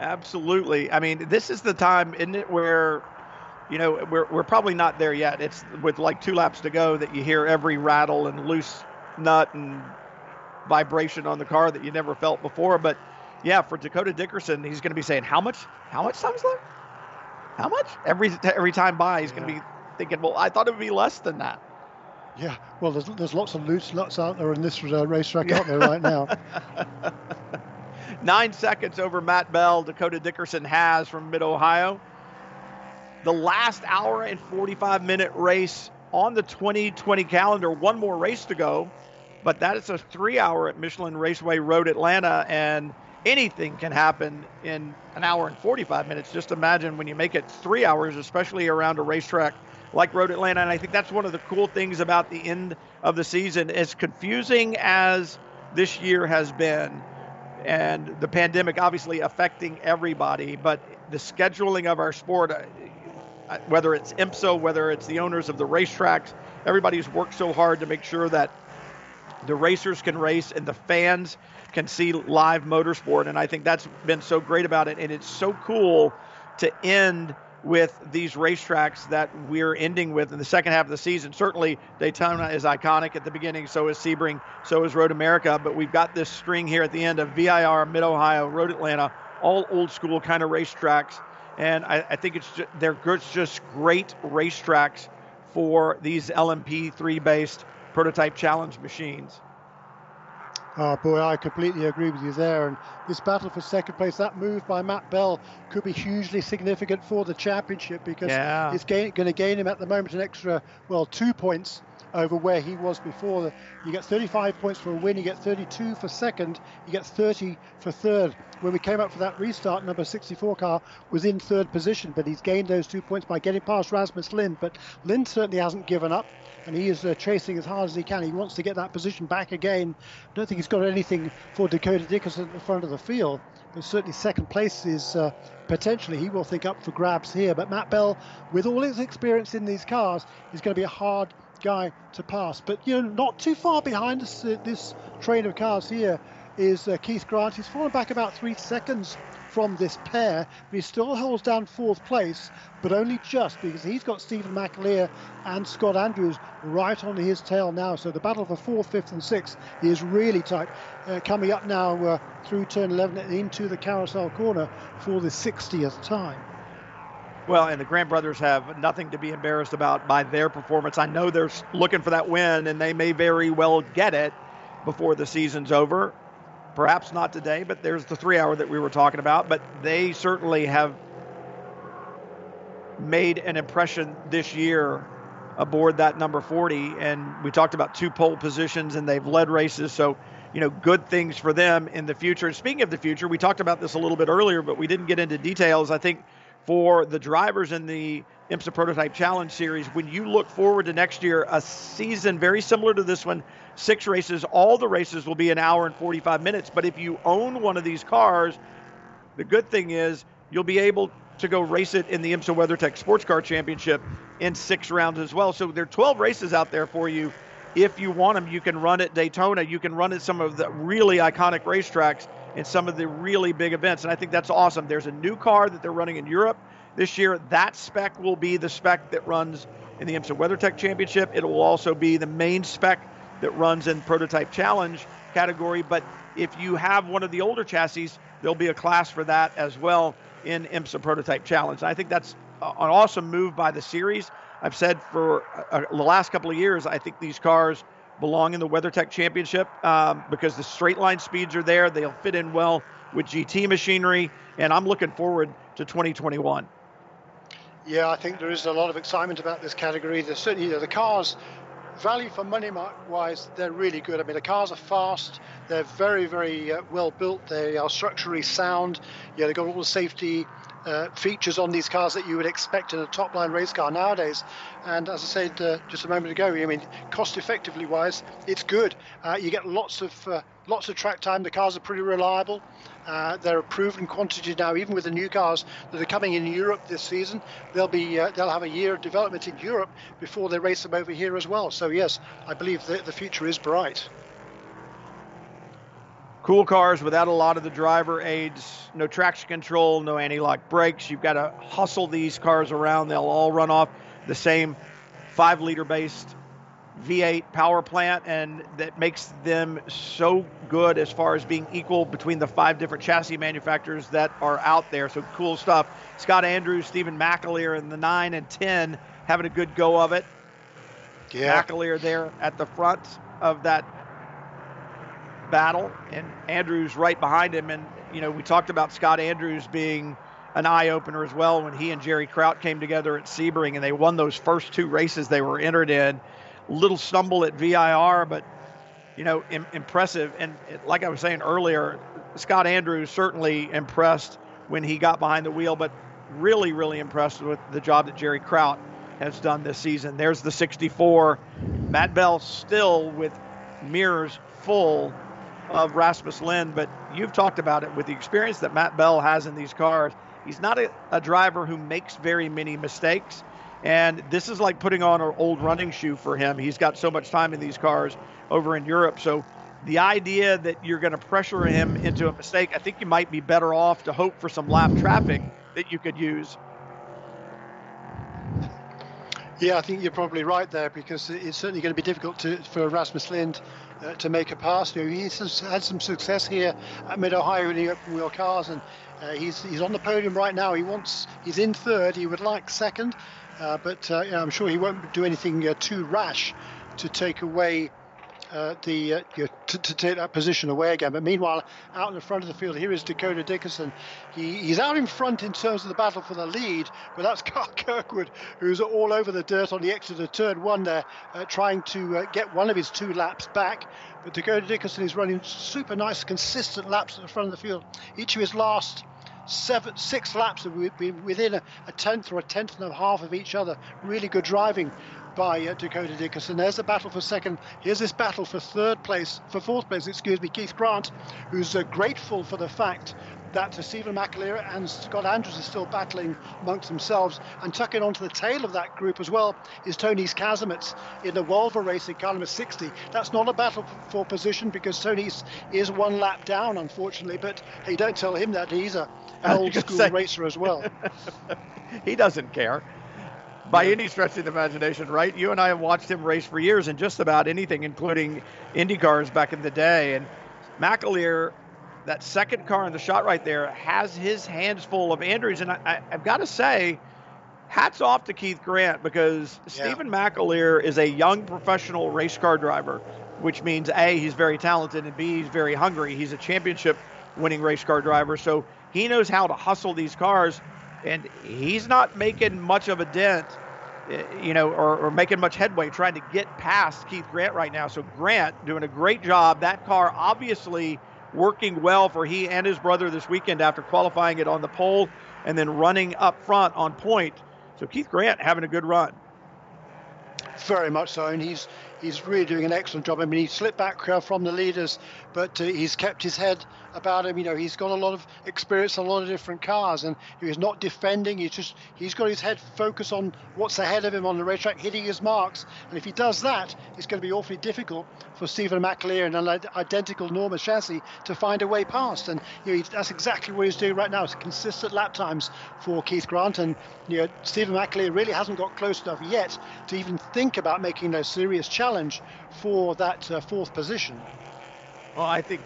Absolutely. I mean, this is the time, isn't it, where you know we're we're probably not there yet. It's with like two laps to go that you hear every rattle and loose nut and vibration on the car that you never felt before. But yeah, for Dakota Dickerson, he's going to be saying how much how much time's left? How much? Every every time by, he's yeah. going to be thinking, well, I thought it would be less than that. Yeah, well, there's, there's lots of loose nuts out there in this uh, racetrack out there right now. *laughs* Nine seconds over Matt Bell, Dakota Dickerson has from Mid Ohio. The last hour and 45 minute race on the 2020 calendar. One more race to go, but that is a three hour at Michelin Raceway Road Atlanta, and anything can happen in an hour and 45 minutes. Just imagine when you make it three hours, especially around a racetrack like Road Atlanta. And I think that's one of the cool things about the end of the season. As confusing as this year has been, and the pandemic obviously affecting everybody, but the scheduling of our sport, uh, whether it's IMSA, whether it's the owners of the racetracks, everybody's worked so hard to make sure that the racers can race and the fans can see live motorsport. And I think that's been so great about it. And it's so cool to end – with these racetracks that we're ending with in the second half of the season. Certainly, Daytona is iconic at the beginning, so is Sebring, so is Road America. But we've got this string here at the end of VIR, Mid Ohio, Road Atlanta, all old school kind of racetracks. And I, I think it's just, they're just great racetracks for these LMP3 based prototype challenge machines. Oh boy, I completely agree with you there. And this battle for second place, that move by Matt Bell could be hugely significant for the championship because yeah. it's going to gain him at the moment an extra, well, two points over where he was before. You get 35 points for a win, you get 32 for second, you get 30 for third. When we came up for that restart, number 64 car was in third position, but he's gained those two points by getting past Rasmus Lind. But Lind certainly hasn't given up and he is uh, chasing as hard as he can. He wants to get that position back again. I don't think he's got anything for Dakota Dickerson at the front of the field, but certainly second place is uh, potentially he will think up for grabs here. But Matt Bell, with all his experience in these cars, is going to be a hard guy to pass. But you know, not too far behind this, uh, this train of cars here is uh, Keith Grant. He's fallen back about three seconds from this pair. But he still holds down fourth place, but only just because he's got Stephen McAleer and Scott Andrews right on his tail now. So the battle for fourth, fifth, and sixth is really tight. Uh, coming up now uh, through turn 11 into the carousel corner for the 60th time. Well, and the Grant brothers have nothing to be embarrassed about by their performance. I know they're looking for that win, and they may very well get it before the season's over. Perhaps not today, but there's the three hour that we were talking about. But they certainly have made an impression this year aboard that number 40. And we talked about two pole positions, and they've led races. So, you know, good things for them in the future. And speaking of the future, we talked about this a little bit earlier, but we didn't get into details. I think for the drivers in the IMSA Prototype Challenge Series, when you look forward to next year, a season very similar to this one, six races, all the races will be an hour and 45 minutes. But if you own one of these cars, the good thing is you'll be able to go race it in the IMSA WeatherTech Sports Car Championship in six rounds as well. So there are 12 races out there for you. If you want them, you can run at Daytona. You can run at some of the really iconic racetracks in some of the really big events. And I think that's awesome. There's a new car that they're running in Europe this year. That spec will be the spec that runs in the IMSA WeatherTech Championship. It will also be the main spec that runs in Prototype Challenge category. But if you have one of the older chassis, there'll be a class for that as well in IMSA Prototype Challenge. I think that's an awesome move by the series. I've said for uh, the last couple of years, I think these cars belong in the WeatherTech Championship um, because the straight line speeds are there. They'll fit in well with GT machinery, and I'm looking forward to 2021. Yeah, I think there is a lot of excitement about this category. There's certainly you know, the cars value for money wise, they're really good. I mean, the cars are fast, they're very, very uh, well built, they are structurally sound. Yeah, they've got all the safety uh, features on these cars that you would expect in a top line race car nowadays. And as I said uh, just a moment ago, I mean, cost effectively wise, it's good. Uh, you get lots of uh, lots of track time. The cars are pretty reliable. Uh, they're a proven quantity now, even with the new cars that are coming in Europe this season. They'll be they'll have a year of development in Europe before they race them over here as well. So yes, I believe that the future is bright. Cool cars without a lot of the driver aids, no traction control, no anti-lock brakes. You've got to hustle these cars around. They'll all run off the same five liter based V8 power plant, and that makes them so good as far as being equal between the five different chassis manufacturers that are out there. So cool stuff. Scott Andrews, Stephen McAleer in the 9 and 10 having a good go of it. Yeah. McAleer there at the front of that battle, and Andrews right behind him. And, you know, we talked about Scott Andrews being an eye opener as well when he and Jerry Kraut came together at Sebring and they won those first two races they were entered in little stumble at VIR, but you know, Im- impressive. And like I was saying earlier, Scott Andrews certainly impressed when he got behind the wheel, but really, really impressed with the job that Jerry Kraut has done this season. There's the 64. Matt Bell still with mirrors full of Rasmus Lind, but you've talked about it with the experience that Matt Bell has in these cars. He's not a, a driver who makes very many mistakes. And this is like putting on an old running shoe for him. He's got so much time in these cars over in Europe. So the idea that you're going to pressure him into a mistake, I think you might be better off to hope for some lap traffic that you could use. Yeah, I think you're probably right there because it's certainly going to be difficult to, for Rasmus Lind uh, to make a pass. You know, he's had some success here at Mid Ohio in the open wheel cars, and Uh, he's he's on the podium right now. He wants he's in third. He would like second, uh, but uh, I'm sure he won't do anything uh, too rash to take away uh, the uh, you know, to, take that position away again. But meanwhile, out in the front of the field, here is Dakota Dickerson. He, he's out in front in terms of the battle for the lead, but that's *laughs* Kyle Kirkwood, who's all over the dirt on the exit of turn one there, uh, trying to uh, get one of his two laps back. But Dakota Dickerson is running super nice, consistent laps at the front of the field. Each of his last seven, six laps have been within a, a, tenth or a tenth and a half of each other. Really good driving by uh, Dakota Dickerson. There's the battle for second. Here's this battle for third place, for fourth place, excuse me, Keith Grant, who's uh, grateful for the fact that uh, Stephen McAleer and Scott Andrews are still battling amongst themselves. And tucking onto the tail of that group as well is Tonis Kasemets in the Wulver Racing car number 60. That's not a battle for position because Tonis is one lap down, unfortunately. But hey, don't tell him that he's a *laughs* old school say, racer as well. *laughs* he doesn't care by any stretch of the imagination, right? You and I have watched him race for years in just about anything, including Indy cars back in the day. And McAleer, that second car in the shot right there, has his hands full of Andrews. And I, have got to say, hats off to Keith Grant because yeah. Stephen McAleer is a young professional race car driver, which means A, he's very talented, and B, he's very hungry. He's a championship winning race car driver. So he knows how to hustle these cars and he's not making much of a dent, eh, you know, or, or, making much headway trying to get past Keith Grant right now. So Grant doing a great job. That car obviously working well for he and his brother this weekend after qualifying it on the pole and then running up front on point. So Keith Grant having a good run. Very much so, and he's he's really doing an excellent job. I mean, he slipped back uh, from the leaders, but uh, he's kept his head about him. You know, he's got a lot of experience a lot of different cars, and he's not defending. He's just he's got his head focused on what's ahead of him on the racetrack, hitting his marks. And if he does that, it's going to be awfully difficult for Stephen McAleer and an identical Norma chassis to find a way past. And you know, that's exactly what he's doing right now. It's consistent lap times for Keith Grant, and you know, Stephen McAleer really hasn't got close enough yet to even think about making a serious challenge for that uh, fourth position. Well, I think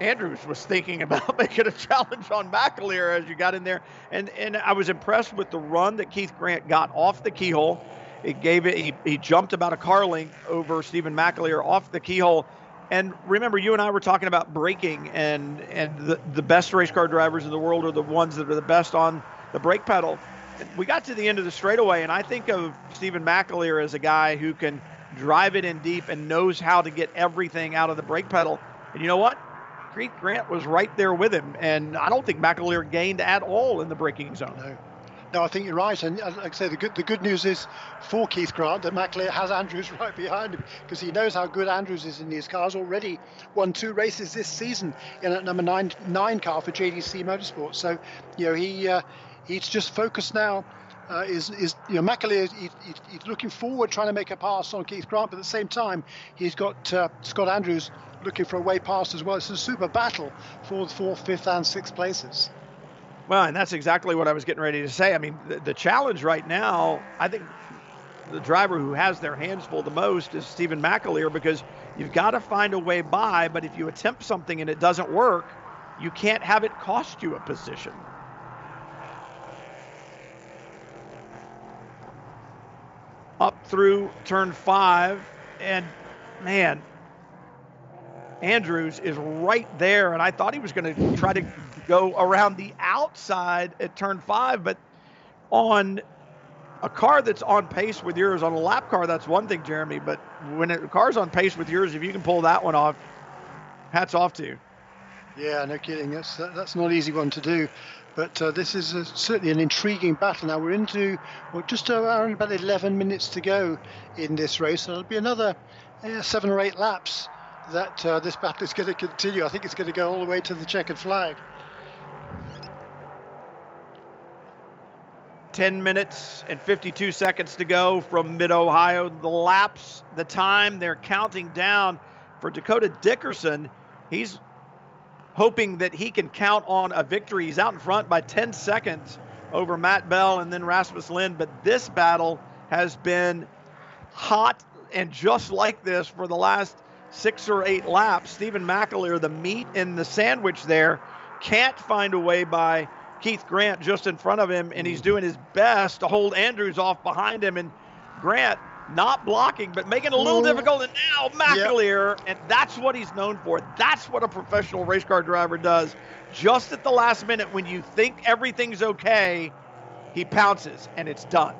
Andrews was thinking *laughs* about making a challenge on McAleer as you got in there. And and I was impressed with the run that Keith Grant got off the keyhole. It gave it he, he jumped about a car length over Stephen McAleer off the keyhole. And remember, you and I were talking about braking, and and the, the best race car drivers in the world are the ones that are the best on the brake pedal. We got to the end of the straightaway, and I think of Stephen McAleer as a guy who can drive it in deep and knows how to get everything out of the brake pedal. And you know what? Keith Grant was right there with him, and I don't think McAleer gained at all in the braking zone. No. No, I think you're right, and uh, like I say, the good the good news is for Keith Grant that McAleer has Andrews *laughs* right behind him because he knows how good Andrews is in these cars. Already won two races this season in that number nine nine car for JDC Motorsports. So, you know, he uh, he's just focused now. Uh, is is you know McAleer he, he, he's looking forward, trying to make a pass on Keith Grant, but at the same time he's got uh, Scott Andrews looking for a way past as well. It's a super battle for the fourth, fifth, and sixth places. Well, and that's exactly what I was getting ready to say. I mean, the, the challenge right now, I think the driver who has their hands full the most is Stephen McAleer because you've got to find a way by, but if you attempt something and it doesn't work, you can't have it cost you a position. Up through turn five, and man, Andrews is right there, and I thought he was going to try to go around the outside at turn five, but on a car that's on pace with yours, on a lap car, that's one thing, Jeremy. But when a car's on pace with yours, if you can pull that one off, hats off to you. Yeah, no kidding. That's that's not an easy one to do. But uh, this is a, certainly an intriguing battle. Now we're into well, just around about 11 minutes to go in this race. So it'll be another uh, seven or eight laps that uh, this battle is going to continue. I think it's going to go all the way to the checkered flag. 10 minutes and 52 seconds to go from mid Ohio. The laps, the time, they're counting down for Dakota Dickerson. He's hoping that he can count on a victory. He's out in front by 10 seconds over Matt Bell and then Rasmus Lind. But this battle has been hot and just like this for the last six or eight laps. Stephen McAleer, the meat in the sandwich there, can't find a way by Keith Grant just in front of him, and he's mm-hmm. doing his best to hold Andrews off behind him. And Grant not blocking, but making it a little mm-hmm. difficult. And now McAleer, yep. and that's what he's known for. That's what a professional race car driver does. Just at the last minute, when you think everything's okay, he pounces and it's done.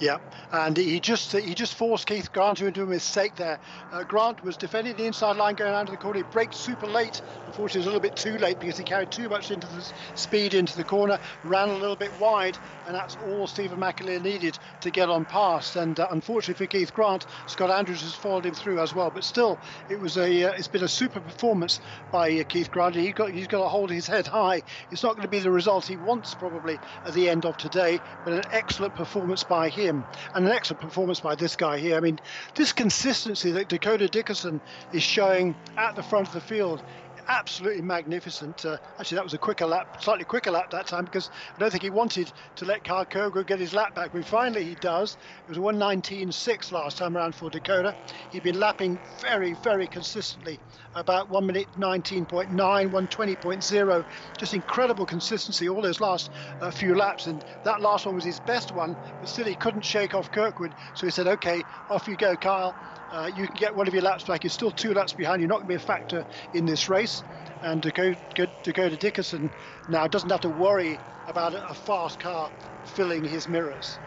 Yeah, and he just he just forced Keith Grant into a mistake there. Uh, Grant was defending the inside line going out to the corner. He braked super late. Unfortunately, it was a little bit too late because he carried too much into the speed into the corner, ran a little bit wide, and that's all Stephen McAleer needed to get on past. And uh, unfortunately for Keith Grant, Scott Andrews has followed him through as well. But still, it was a uh, it's been a super performance by uh, Keith Grant. He got he's got to hold his head high. It's not going to be the result he wants probably at the end of today, but an excellent performance by him and an excellent performance by this guy here. I mean, this consistency that Dakota Dickerson is showing at the front of the field absolutely magnificent. Uh, actually, that was a quicker lap, slightly quicker lap that time because I don't think he wanted to let Kyle Kogo get his lap back. But finally, he does. It was a 119.6 last time around for Dakota. He'd been lapping very, very consistently, about 1 minute 19.9, 120.0. Just incredible consistency all those last uh, few laps. And that last one was his best one, but still he couldn't shake off Kirkwood. So he said, okay, off you go, Kyle. Uh, you can get one of your laps back. You're still two laps behind. You're not going to be a factor in this race. And Dakota, Dakota Dickerson now doesn't have to worry about a fast car filling his mirrors.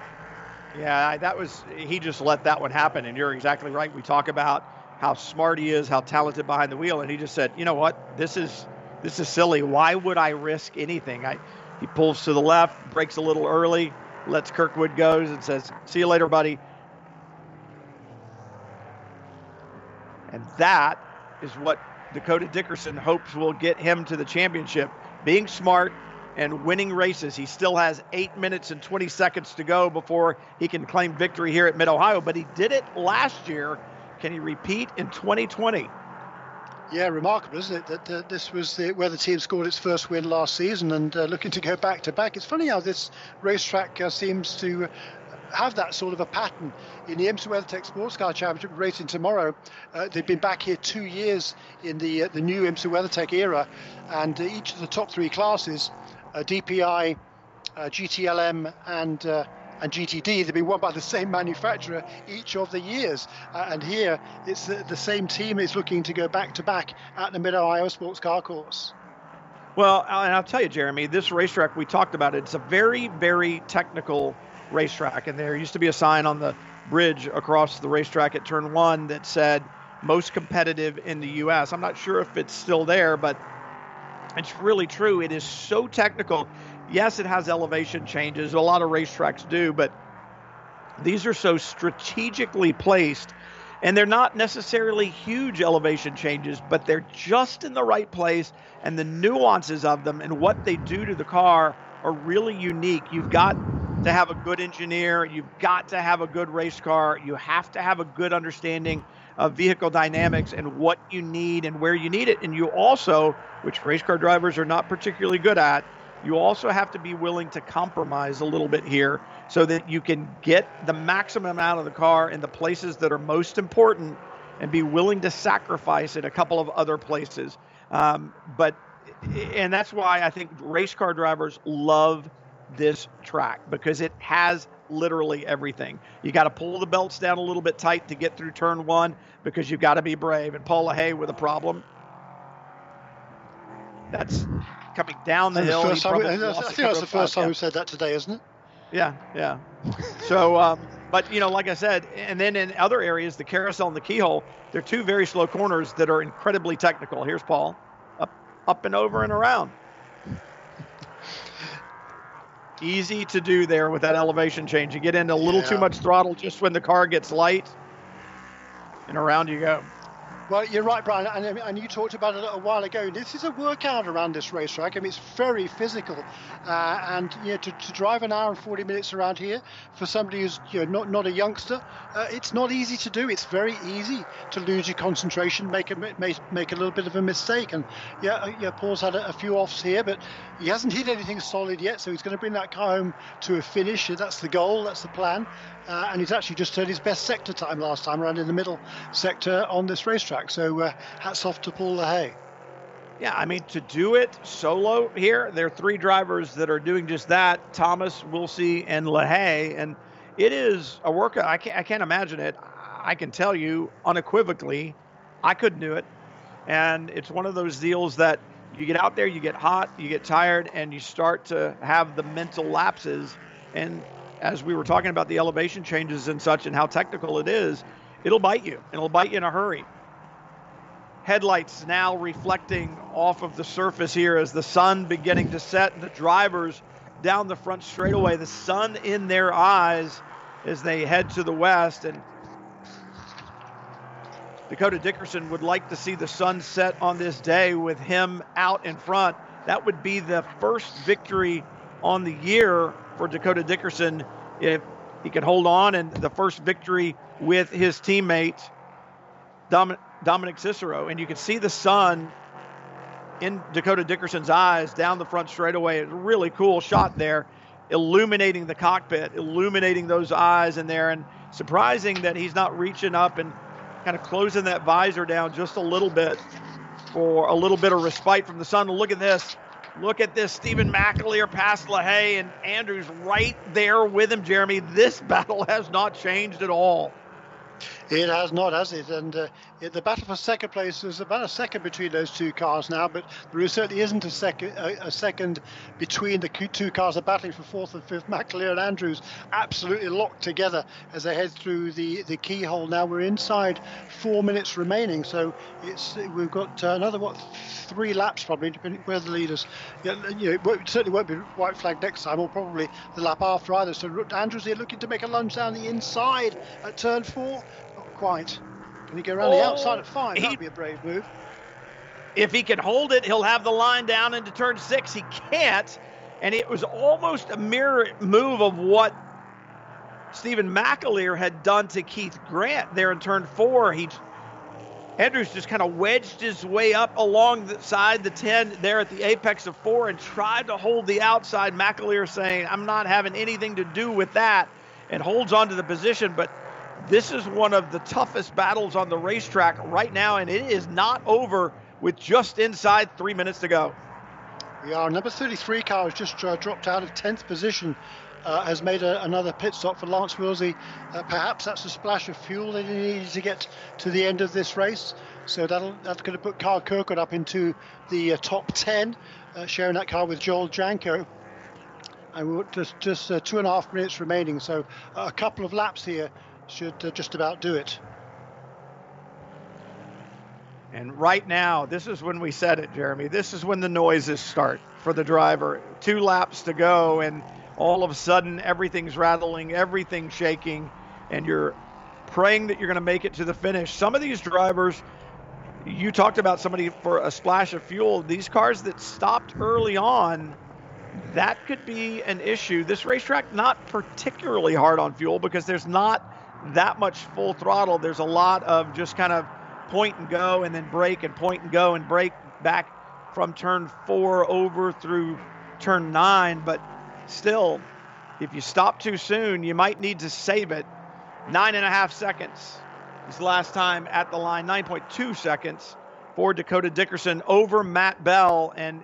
Yeah, that was he just let that one happen, and you're exactly right. We talk about how smart he is, how talented behind the wheel, and he just said, you know what, this is this is silly. Why would I risk anything? I he pulls to the left, brakes a little early, lets Kirkwood goes, and says, "See you later, buddy." And that is what Dakota Dickerson hopes will get him to the championship. Being smart and winning races. He still has eight minutes and 20 seconds to go before he can claim victory here at Mid Ohio, but he did it last year. Can he repeat in 2020? Yeah, remarkable, isn't it? That uh, this was the, where the team scored its first win last season and uh, looking to go back to back. It's funny how this racetrack uh, seems to have that sort of a pattern in the IMSA WeatherTech Sports Car Championship racing tomorrow. Uh, they've been back here two years in the uh, the new IMSA WeatherTech era, and uh, each of the top three classes, uh, DPI, uh, GTLM, and uh, and GTD, they've been won by the same manufacturer each of the years. And here, it's the, the, same team is looking to go back to back at the Mid Ohio Sports Car Course. Well, and I'll tell you, Jeremy, this racetrack we talked about, it's a very, very technical racetrack. And there used to be a sign on the bridge across the racetrack at turn one that said most competitive in the U.S. I'm not sure if it's still there, but it's really true. It is so technical. Yes, it has elevation changes. A lot of racetracks do, but these are so strategically placed. And they're not necessarily huge elevation changes, but they're just in the right place. And the nuances of them and what they do to the car are really unique. You've got to have a good engineer. You've got to have a good race car. You have to have a good understanding of vehicle dynamics and what you need and where you need it. And you also, which race car drivers are not particularly good at, you also have to be willing to compromise a little bit here so that you can get the maximum out of the car in the places that are most important and be willing to sacrifice in a couple of other places. Um, but and that's why I think race car drivers love this track because it has literally everything. You got to pull the belts down a little bit tight to get through turn one because you've got to be brave. And Paul LaHaye with a problem. That's coming down the and hill. The time, I think that's the first time yeah. we said that today, isn't it? Yeah, yeah. so, um, but you know, like I said, and then in other areas, the carousel and the keyhole, they're two very slow corners that are incredibly technical. Here's Paul, up, up and over and around easy to do there with that elevation change. You get into a little yeah. too much throttle just when the car gets light, and around you go. Well, you're right, Brian, and, and you talked about it a while ago. This is a workout around this racetrack. I mean, it's very physical, uh, and you know, to, to, drive an hour and 40 minutes around here for somebody who's you know not not a youngster, uh, it's not easy to do. It's very easy to lose your concentration, make a make, make a little bit of a mistake, and yeah, uh, yeah, Paul's had a, a few offs here, but he hasn't hit anything solid yet, so he's going to bring that car home to a finish. That's the goal. That's the plan. Uh, and he's actually just turned his best sector time last time around in the middle sector on this racetrack. So uh, hats off to Paul LaHaye. Yeah, I mean, to do it solo here, there are three drivers that are doing just that Thomas, Willsey, and LaHaye. And it is a workout. I can't, I can't imagine it. I can tell you unequivocally, I couldn't do it. And it's one of those deals that you get out there, you get hot, you get tired, and you start to have the mental lapses. And as we were talking about the elevation changes and such and how technical it is, it'll bite you and it'll bite you in a hurry. Headlights now reflecting off of the surface here as the sun beginning to set. and The drivers down the front straightaway, the sun in their eyes as they head to the west. And Dakota Dickerson would like to see the sun set on this day with him out in front. That would be the first victory on the year for Dakota Dickerson if he could hold on, and the first victory with his teammate Dominic Cicero. And you can see the sun in Dakota Dickerson's eyes down the front straightaway. It's a really cool shot there, illuminating the cockpit, illuminating those eyes in there, and surprising that he's not reaching up and kind of closing that visor down just a little bit for a little bit of respite from the sun. Look at this. Look at this. Stephen McAleer past LaHaye and Andrews right there with him, Jeremy. This *laughs* battle has not changed at all. It has not, has it? And uh, the battle for second place is about a second between those two cars now, but there certainly isn't a second a, a second between the two cars are battling for fourth and fifth. McAleer and Andrews absolutely locked together as they head through the, the keyhole. Now we're inside four minutes remaining, so it's we've got uh, another what three laps probably, depending where the leaders. Yeah, you know, it certainly won't be white flag next time, or probably the lap after either. So Andrews here looking to make a lunge down the inside at turn four. Quite. Can he go around oh, the outside at five? That'd be a brave move. If he can hold it, he'll have the line down into turn six. He can't. And it was almost a mirror move of what Stephen McAleer had done to Keith Grant there in turn four. He Andrews just kind of wedged his way up along the side the 10 there at the apex of four and tried to hold the outside. McAleer saying, I'm not having anything to do with that, and holds on to the position. But this is one of the toughest battles on the racetrack right now, and it is not over with just inside three minutes to go. We are. Number 33 car has just uh, dropped out of 10th position. Uh, has made a, another pit stop for Lance Willsey. Uh, perhaps that's a splash of fuel that he needs to get to the end of this race. So that'll, that's going to put Kyle Kirkwood up into the uh, top 10, uh, sharing that car with Joel Janko. And we're just, just uh, two and a half minutes remaining. So a couple of laps here should uh, just about do it. And right now, this is when we said it, Jeremy. This is when the noises start for the driver. Two laps to go, and all of a sudden, everything's rattling, everything's shaking, and you're praying that you're going to make it to the finish. Some of these drivers, you talked about somebody for a splash of fuel. These cars that stopped early on, that could be an issue. This racetrack not particularly hard on fuel because there's not that much full throttle. There's a lot of just kind of point and go and then brake and point and go and brake back from turn four over through turn nine. But still, if you stop too soon, you might need to save it. Nine and a half seconds is the last time at the line, 9.2 seconds for Dakota Dickerson over Matt Bell. And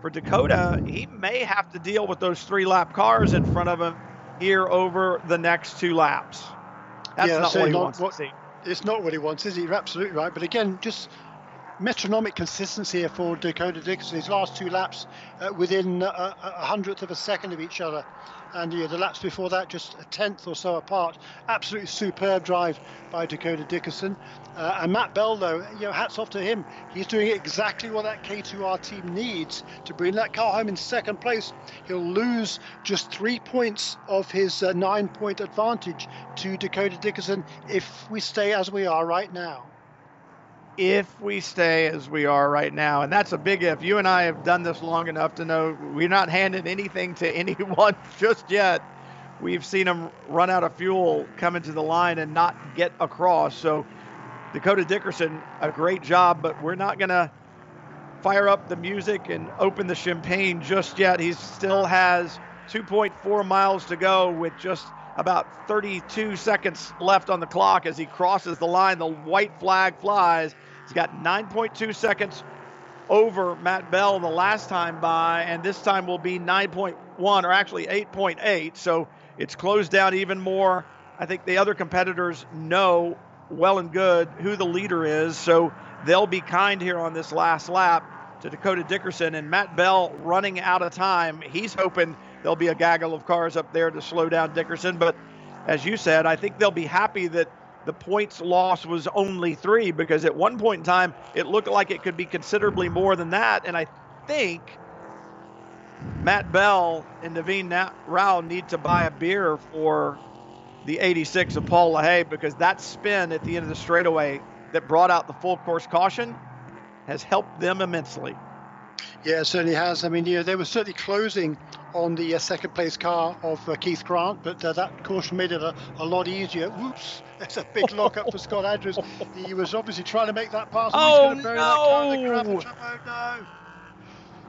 for Dakota, he may have to deal with those three lap cars in front of him here over the next two laps. That's yeah, not what he not wants what. It's not what he wants, is he? You're absolutely right. But again, just metronomic consistency here for Dakota Dickerson. His last two laps uh, within a, a, hundredth of a second of each other. And yeah, the laps before that just a tenth or so apart. Absolutely superb drive by Dakota Dickerson. Uh, and Matt Bell, though, you know, hats off to him. He's doing exactly what that K2R team needs to bring that car home in second place. He'll lose just three points of his uh, nine point advantage to Dakota Dickerson if we stay as we are right now if we stay as we are right now. And that's a big if. You and I have done this long enough to know we're not handing anything to *laughs* anyone just yet. We've seen them run out of fuel coming to the line and not get across. So, Dakota Dickerson, a great job, but we're not going to fire up the music and open the champagne just yet. He still has 2.4 miles to go with just about 32 seconds left on the clock as he crosses the line. The white flag flies. He's got 9.2 seconds over Matt Bell the last time by, and this time will be 9.1 or actually 8.8. So it's closed down even more. I think the other competitors know well and good who the leader is, so they'll be kind here on this last lap to Dakota Dickerson and Matt Bell running out of time. He's hoping there'll be a gaggle of cars up there to slow down Dickerson, but as you said, I think they'll be happy that the points loss was only three because at one point in time it looked like it could be considerably more than that. And I think Matt Bell and Naveen Rao need to buy a beer for the 86 of Paul LaHaye because that spin at the end of the straightaway that brought out the full course caution has helped them immensely. Yeah, it certainly has. I mean, you know, they were certainly closing on the uh, second place car of uh, Keith Grant, but uh, that caution made it a, a lot easier. Whoops, *laughs* that's a big lockup for Scott Andrews. He was obviously trying to make that pass. Oh, no. oh, no.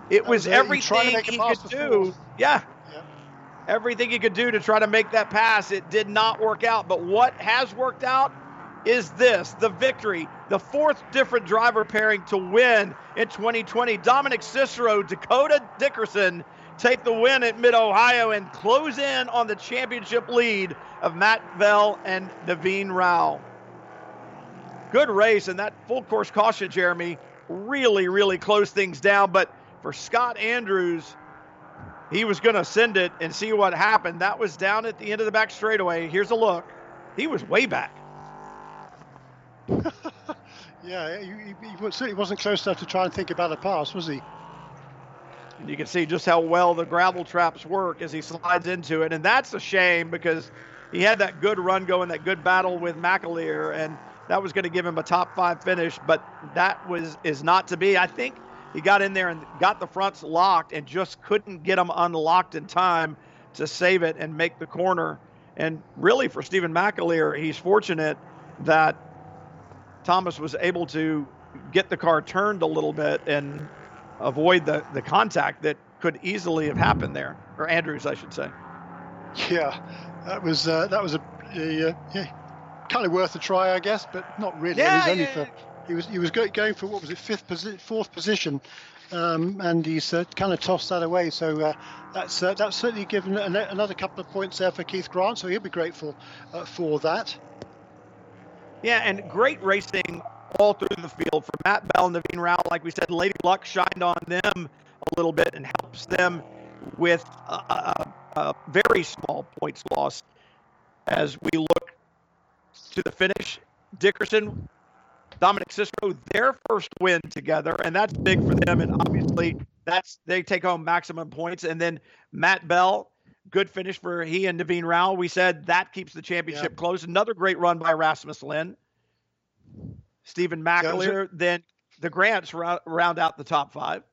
It was, was everything he could do. Yeah. yeah. Everything he could do to try to make that pass. It did not work out. But what has worked out is this the victory, the fourth different driver pairing to win in 2020. Dominic Cicero, Dakota Dickerson take the win at Mid Ohio and close in on the championship lead of Matt Bell and Naveen Rao. Good race, and that full course caution, Jeremy, really, really closed things down. But for Scott Andrews, he was going to send it and see what happened. That was down at the end of the back straightaway. Here's a look. He was way back. *laughs* yeah, he, he, certainly wasn't close enough to try and think about a pass, was he? You can see just how well the gravel traps work as he slides into it. And that's a shame because he had that good run going, that good battle with McAleer, and that was going to give him a top five finish, but that was is not to be. I think he got in there and got the fronts locked and just couldn't get them unlocked in time to save it and make the corner. And really, for Stephen McAleer, he's fortunate that Thomas was able to get the car turned a little bit and avoid the, the contact that could easily have happened there, or Andrews, I should say. Yeah, that was uh, that was a, a, a yeah, kind of worth a try, I guess, but not really. Yeah, only yeah. for he was he was going for what was it fifth posi- fourth position, um, and he's uh, kind of tossed that away. So uh, that's uh, that's certainly given an, another couple of points there for Keith Grant. So he'll be grateful uh, for that. Yeah, and great racing all through the field for Matt Bell and Naveen Rao. Like we said, Lady Luck shined on them a little bit and helps them with a, a, a very small points loss as we look to the finish. Dickerson Dominic Cicero, their first win together, and that's big for them. And obviously, that's they take home maximum points. And then Matt Bell, good finish for he and Naveen Rao. We said that keeps the championship yeah. close. Another great run by Rasmus Lind. Stephen McAleer. Then the Grants round out the top five.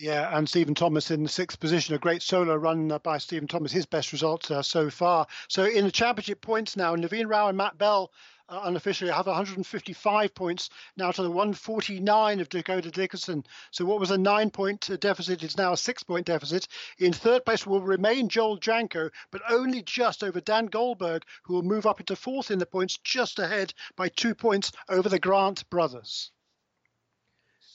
Yeah, and Stephen Thomas in the sixth position, a great solo run by Stephen Thomas, his best results uh, so far. So in the championship points now, Naveen Rao and Matt Bell uh, unofficially have 155 points now to the 149 of Dakota Dickerson. So what was a nine-point uh, deficit is now a six-point deficit. In third place will remain Joel Janko, but only just over Dan Goldberg, who will move up into fourth in the points, just ahead by two points over the Grant brothers.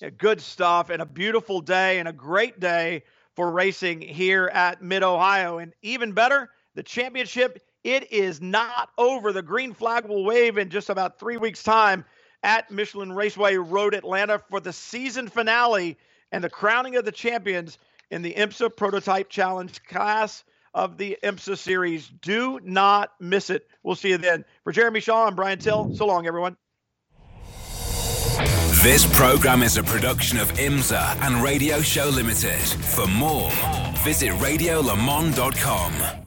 Yeah, good stuff, and a beautiful day, and a great day for racing here at Mid Ohio. And even better, the championship it is not over. The green flag will wave in just about three weeks' time at Michelin Raceway Road Atlanta for the season finale and the crowning of the champions in the IMSA Prototype Challenge class of the IMSA series. Do not miss it. We'll see you then. For Jeremy Shaw and Brian Till, so long, everyone. This program is a production of IMSA and Radio Show Limited. For more, visit radiolemans.com.